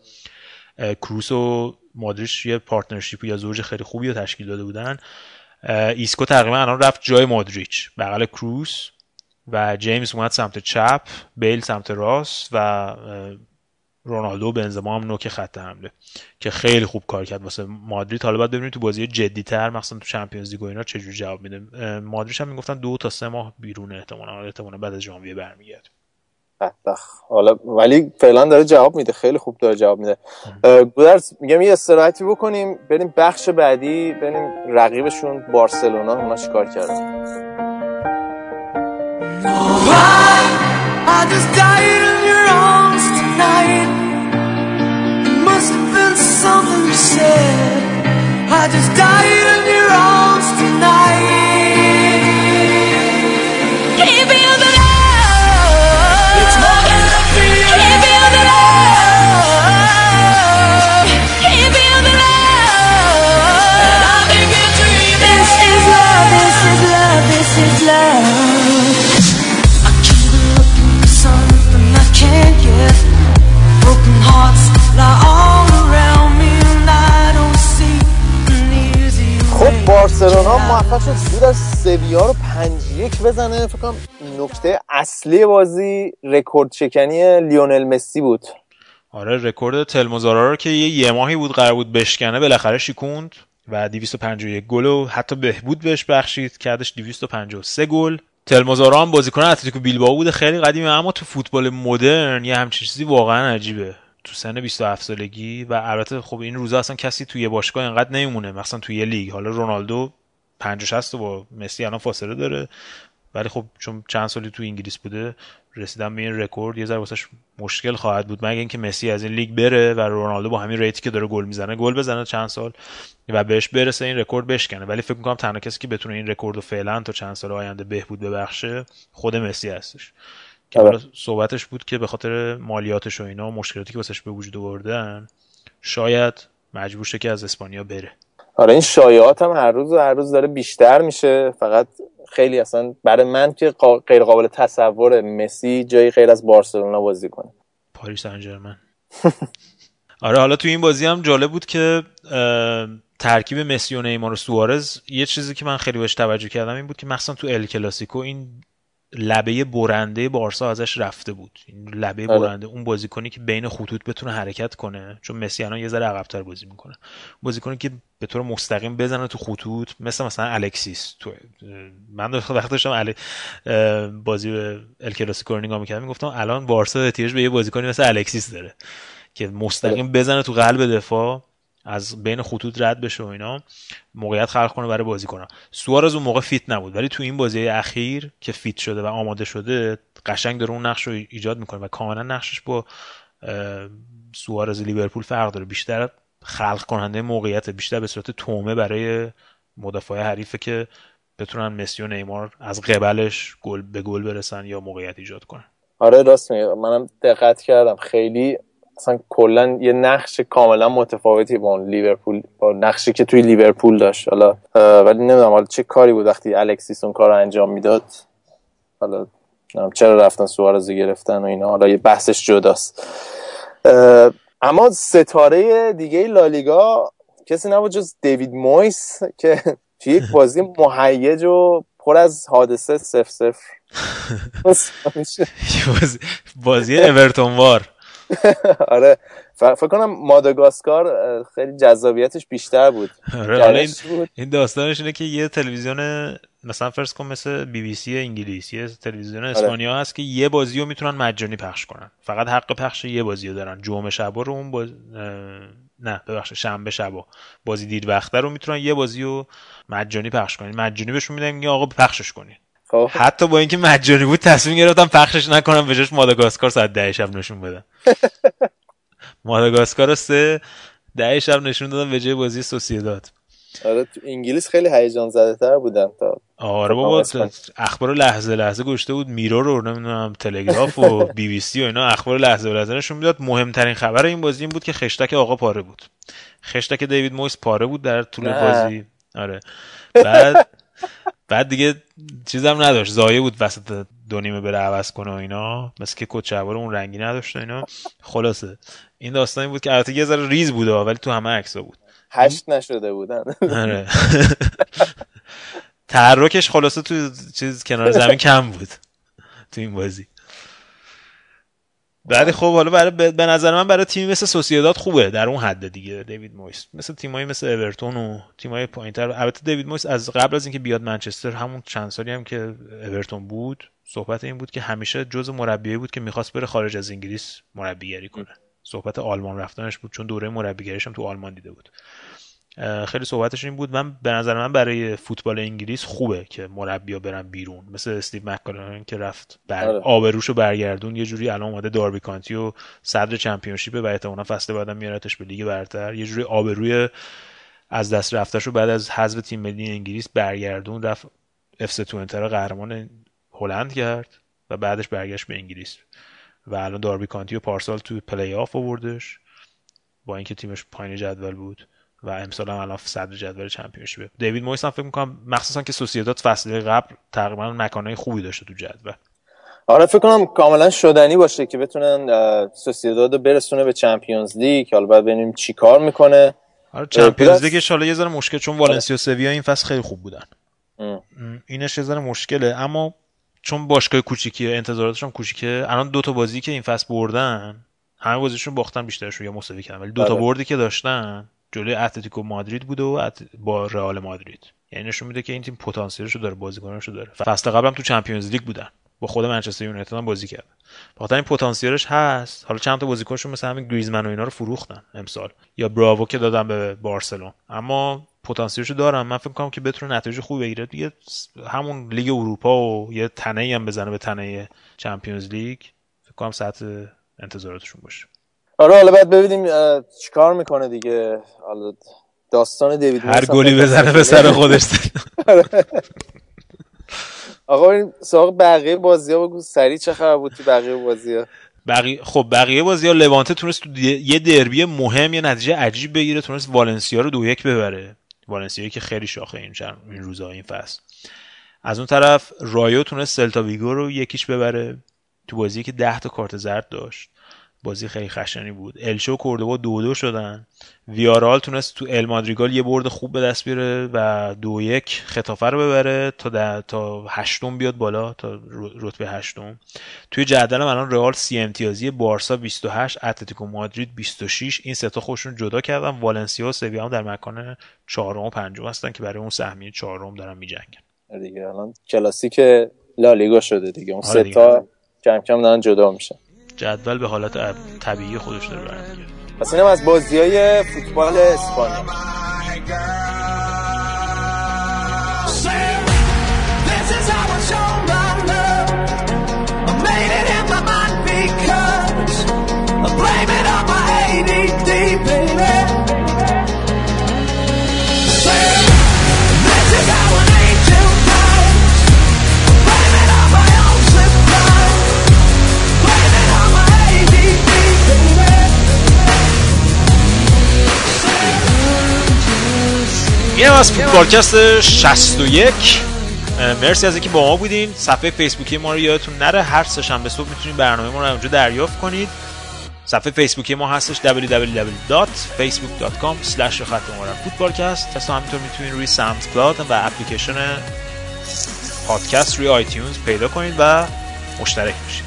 اه، کروس و مادریچ یه partnership یا زوج خیلی خوبی رو تشکیل داده بودن. ایسکو تقریبا الان رفت جای مادریچ. بغل کروس و جیمز اومد سمت چپ بیل سمت راست و رونالدو و بنزما هم نوک خط حمله که خیلی خوب کار کرد واسه مادرید حالا باید ببینیم تو بازی جدی تر مثلا تو Champions League و اینا چجوری جواب میده. اه، مادریچ هم می‌گفتن دو تا سه ماه بیرونه احتمالاً احتمالاً بعد از ژانویه برمیگرد بدبخت. حالا ولی فعلا داره جواب میده. خیلی خوب داره جواب میده. گودرز میگم یه استراحتی بکنیم. بریم بخش بعدی. بریم رقیبشون بارسلونا. اونا چیکار کردن؟ I just died in your arms tonight. It خب. بارسلونا موفق شد زود از سویا رو پنج یک بزنه. فکر کنم نکته اصلی بازی رکورد شکنی لیونل مسی بود. آره رکورد تلمو زارا رو که یه, یه ماهی بود قرار بود بشکنه بالاخره شیکوند و 251 گل و حتی بهبود بهش بخشید کردش 253 گل. تلمو زارا هم بازیکن اتلتیکو بیلبائو بوده خیلی قدیمه اما تو فوتبال مدرن یه همچین چیزی واقعا عجیبه. تو سن 27 سالگی و البته خب این روزا اصلا کسی توی باشگاه اینقدر نمیمونه مثلا توی لیگ. حالا رونالدو 50 60 با مسی الان فاصله داره. ولی خب چون چند سالی تو انگلیس بوده رسیدن به این رکورد یه ذره واسش مشکل خواهد بود. مگه اینکه مسی از این لیگ بره و رونالدو با همین rate ی که داره گل می‌زنه گل بزنه چند سال و بهش برسه این رکورد بشکنه. ولی فکر می‌کنم تنها کسی که بتونه این رکورد رو فعلا تا چند سال آینده بهبود ببخشه خود مسی هستش. که آره. حالا صحبتش بود که به خاطر مالیاتش و اینا مشکلاتی که واسش به وجود آوردن شاید مجبور شه که از اسپانیا بره. آره این شایعات هم هر روز و هر روز داره بیشتر میشه. فقط خیلی اصلا برای من که غیر قابل تصور مسی جایی غیر از بارسلونا بازی کنه. پاریس سن آره حالا تو این بازی هم جالب بود که ترکیب مسی و نیمار و سوارز یه چیزی که من خیلی بهش توجه کردم این بود که مخصوصا تو ال کلاسیکو این لبه برنده بارسا ازش رفته بود این لبه آره. برنده اون بازیکنی که بین خطوط بتونه حرکت کنه چون مسی الان یه ذره عقب‌تر بازی می‌کنه بازیکنی که به طور مستقیم بزنه تو خطوط مثل مثلا الکسیس تو من داشتم وقت داشتم. اه، بازی ال کلاسیکو رو نگاه می‌کردم می‌گفتم الان بارسا احتیاج به یه بازیکنی مثل الکسیس داره که مستقیم بزنه تو قلب دفاع از بین خطوط رد بشه و اینا موقعیت خلق کنه برای بازی کنه سوارز اون موقع fit نبود ولی تو این بازی اخیر که fit شده و آماده شده قشنگ داره اون نقش رو ایجاد می‌کنه و کاملا نقشش با سوارز لیورپول فرق داره. بیشتر خلق کننده موقعیت بیشتر به صورت تومه برای مدافع حریفه که بتونن مسی و نیمار از قبلش گل به گل برسن یا موقعیت ایجاد کنن. آره راست میگه منم دقت کردم. خیلی اصلا کلا یه نقش کاملا متفاوتی با اون لیورپول با نقشی که توی لیورپول داشت. حالا ولی نمی‌دونم حالا چه کاری بود وقتی الکسیس اون کار انجام می‌داد؟ حالا چرا رفتن سوارز گرفتن و اینا. حالا یه بحثش جداست. اما ستاره دیگه لالیگا کسی نبود جز دیوید مویس که توی یک بازی مهیج و پر از حادثه سف سف بازی اورتون وار. آره. فکر کنم ماداگاسکار خیلی جذابیتش بیشتر بود. آره این, جالبش بود. این داستانش اینه که یه تلویزیون مثلا فرض کن مثل بی بی سی انگلیس یه تلویزیون آره. اسپانیا هست که یه بازی رو می‌تونن مجانی پخش کنن. فقط حق پخش یه بازی رو دارن. جمعه شبا رو اون باز... نه ببخشید شنبه شبا بازی دیر وقته رو می‌تونن یه بازی رو مجانی پخش کنن. مجانی بهشون میدن آقا پخشش کنین خب. حتی با اینکه مجانی بود تصمیم گرفتم پخشش نکنم به جاش ماداگاسکار ساعت ده شب نشون بدم. ماداگاسکار رو سه ده شب نشون دادم به جای بازی سوسیداد. آره تو انگلیس خیلی هیجان زده تر بودن تا. آره خب، بابا. اخبار لحظه لحظه گشته بود. میرور رو نمی‌دونم تلگراف و بی بی سی و اینا اخبار لحظه به لحظه نشون می‌داد. مهمترین خبر این بازی این بود که خشتک آقا پاره بود. خشتک دیوید مویس پاره بود در طول نه. بازی. آره. بعد بعد دیگه چیزم نداشت. زایه بود وسط دو نیمه بره عوض کنه و اینا. مثل که کت شلوار اون رنگی نداشت و اینا. خلاصه. این داستانی بود که البته یه ذره ریز بود ولی تو همه عکسا بود. هشت نشده بودن. آره. تحرکش خلاصه تو چیز کنار زمین کم بود. تو این بازی. بعد خب حالا برای به نظر من برای تیمی مثل سوسیداد خوبه در اون حد دیگه دیوید مویس. مثل تیمایی مثل اورتون و تیمای پایینتر. البته دیوید مویس از قبل از اینکه بیاد منچستر همون چند سالی هم که اورتون بود صحبت این بود که همیشه جز مربیایی بود که می‌خواست بره خارج از انگلیس مربیگری کنه. صحبت آلمان رفتنش بود چون دوره مربیگریش هم تو آلمان دیده بود. خیلی صحبتش این بود. من به نظر من برای فوتبال انگلیس خوبه که مربیا برن بیرون. مثل استیو مککالن که رفت بر آره. آبروشو برگردون یه جوری الان اومده داربی کانتی و صدر Championship و احتمالاً فصل بعدم میارتش به لیگ برتر. یه جوری آبروی از دست رفتش رو بعد از حذف تیم ملی انگلیس برگردون رفت اف سی توئنته قهرمان هلند کرد و بعدش برگشت به انگلیس. و الان داربی کانتی و پارسال تو play-off آوردش. با اینکه تیمش پایین جدول بود. و امسال هم الان صدر جدول Championship ه دیوید مویس هم فکر می‌کنم مخصوصا که سوسیداد فصل قبل تقریبا مکانهای خوبی داشته تو جدول. آره فکر کنم کاملا شدنی باشه که بتونن اه، سوسیداد رو برسونه به Champions League حالا باید ببینیم چی کار می‌کنه. آره Champions League ش حالا یه ذره مشکل چون والنسیا و سویا این فصل خیلی خوب بودن. ام. اینش یه ذره مشکله. اما چون باشگاه کوچیکیه انتظاراتش هم کوچیکه الان دو تا بازی که این فصل بردن همه بازیشون باختن بیشترشون یا مساوی کردن ولی دو تا آره. بردی که داشتن جلوی اتلتیکو مادرید بود و با رئال مادرید. یعنی نشون میده که این تیم پتانسیلش رو داره بازیکنانش رو داره. فصل قبلم تو چمپیونز لیگ بودن. با خود منچستر یونایتد هم بازی کردن. بخاطر این پتانسیلش هست. حالا چند تا بازیکنشون مثل همین گریزمن و اینا رو فروختن امسال. یا براوو که دادن به بارسلون. اما پتانسیلشو دارم من فکر کنم که بتونه نتایج خوبی بگیره. دیگه همون لیگ اروپا و یه تنه هم بزنه به تنه چمپیونز لیگ. فکر کنم سطح انتظاراتشون باشه. آره حالا باید ببینیم چیکار می‌کنه دیگه. حالا داستان دیوید هر گلی بزنه به. سر خودش. آقا بریم سراغ بقیه بازی ها بگو. سریع چه خبر بود تو بقیه بازی ها بقیه خب بقیه بازی ها لوانته تونست تو یه دربی مهم یه نتیجه عجیب بگیره تونست والنسیا رو دو یک ببره. والنسیا که خیلی شاخه این چند این روزا این فصل. از اون طرف رایو تونست سلتا ویگو رو یکیش ببره. تو بازی که 10 تا کارت زرد داشت. بازی خیلی خشنی بود. الشو و کوردوبا دو دو شدن. ویارئال تونست تو ال مادریگال یه برد خوب به دست بیاره و دو یک ختافه رو ببره تا ده تا هشتم بیاد بالا تا رتبه هشتم. توی جدول الان رئال سی امتیازی بارسا 28 اتلتیکو مادرید 26 این سه تا خودشون جدا کردن. والنسیا و سویا هم در مکان چهارم و پنجم هستن که برای اون سهمیه چهارم دارن میجنگن. دیگه الان کلاسیک لالیگا شده دیگه. اون آره سه. تا کم کم دارن جدا میشن. جدول به حالت طبیعی خودش داره برمیگرده پس اینم از بازی های فوتبال اسپانیا. این هم از فوتبالکست 61 اه، مرسی از اینکه با ما بودین. صفحه فیسبوکی ما رو یادتون نره. هر سه شنبه صبح می‌تونید برنامه ما رو اونجا دریافت کنید. صفحه فیسبوکی ما هستش www.facebook.com slash خط فوتبالکست. پس همینطور می‌تونید روی SoundCloud و اپلیکیشن پادکست روی iTunes پیدا کنید و مشترک بشید.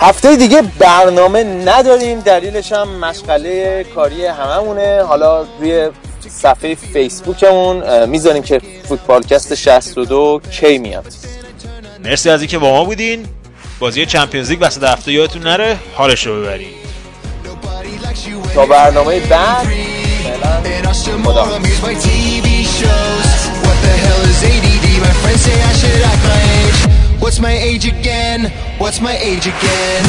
هفته دیگه برنامه نداریم. دلیلش هم مشغله کاری هممونه. حالا روی صفحه فیسبوکمون می‌ذاریم که فوتبالکست 62 کی میاد مرسی از اینکه با ما بودین بازی چمپیونز لیگ وسط هفته یادتون نره حالش رو ببرید تا برنامه بعد And I'm still more amused by TV shows. What the hell is ADD? My friends say I should act my age. What's my age again? What's my age again?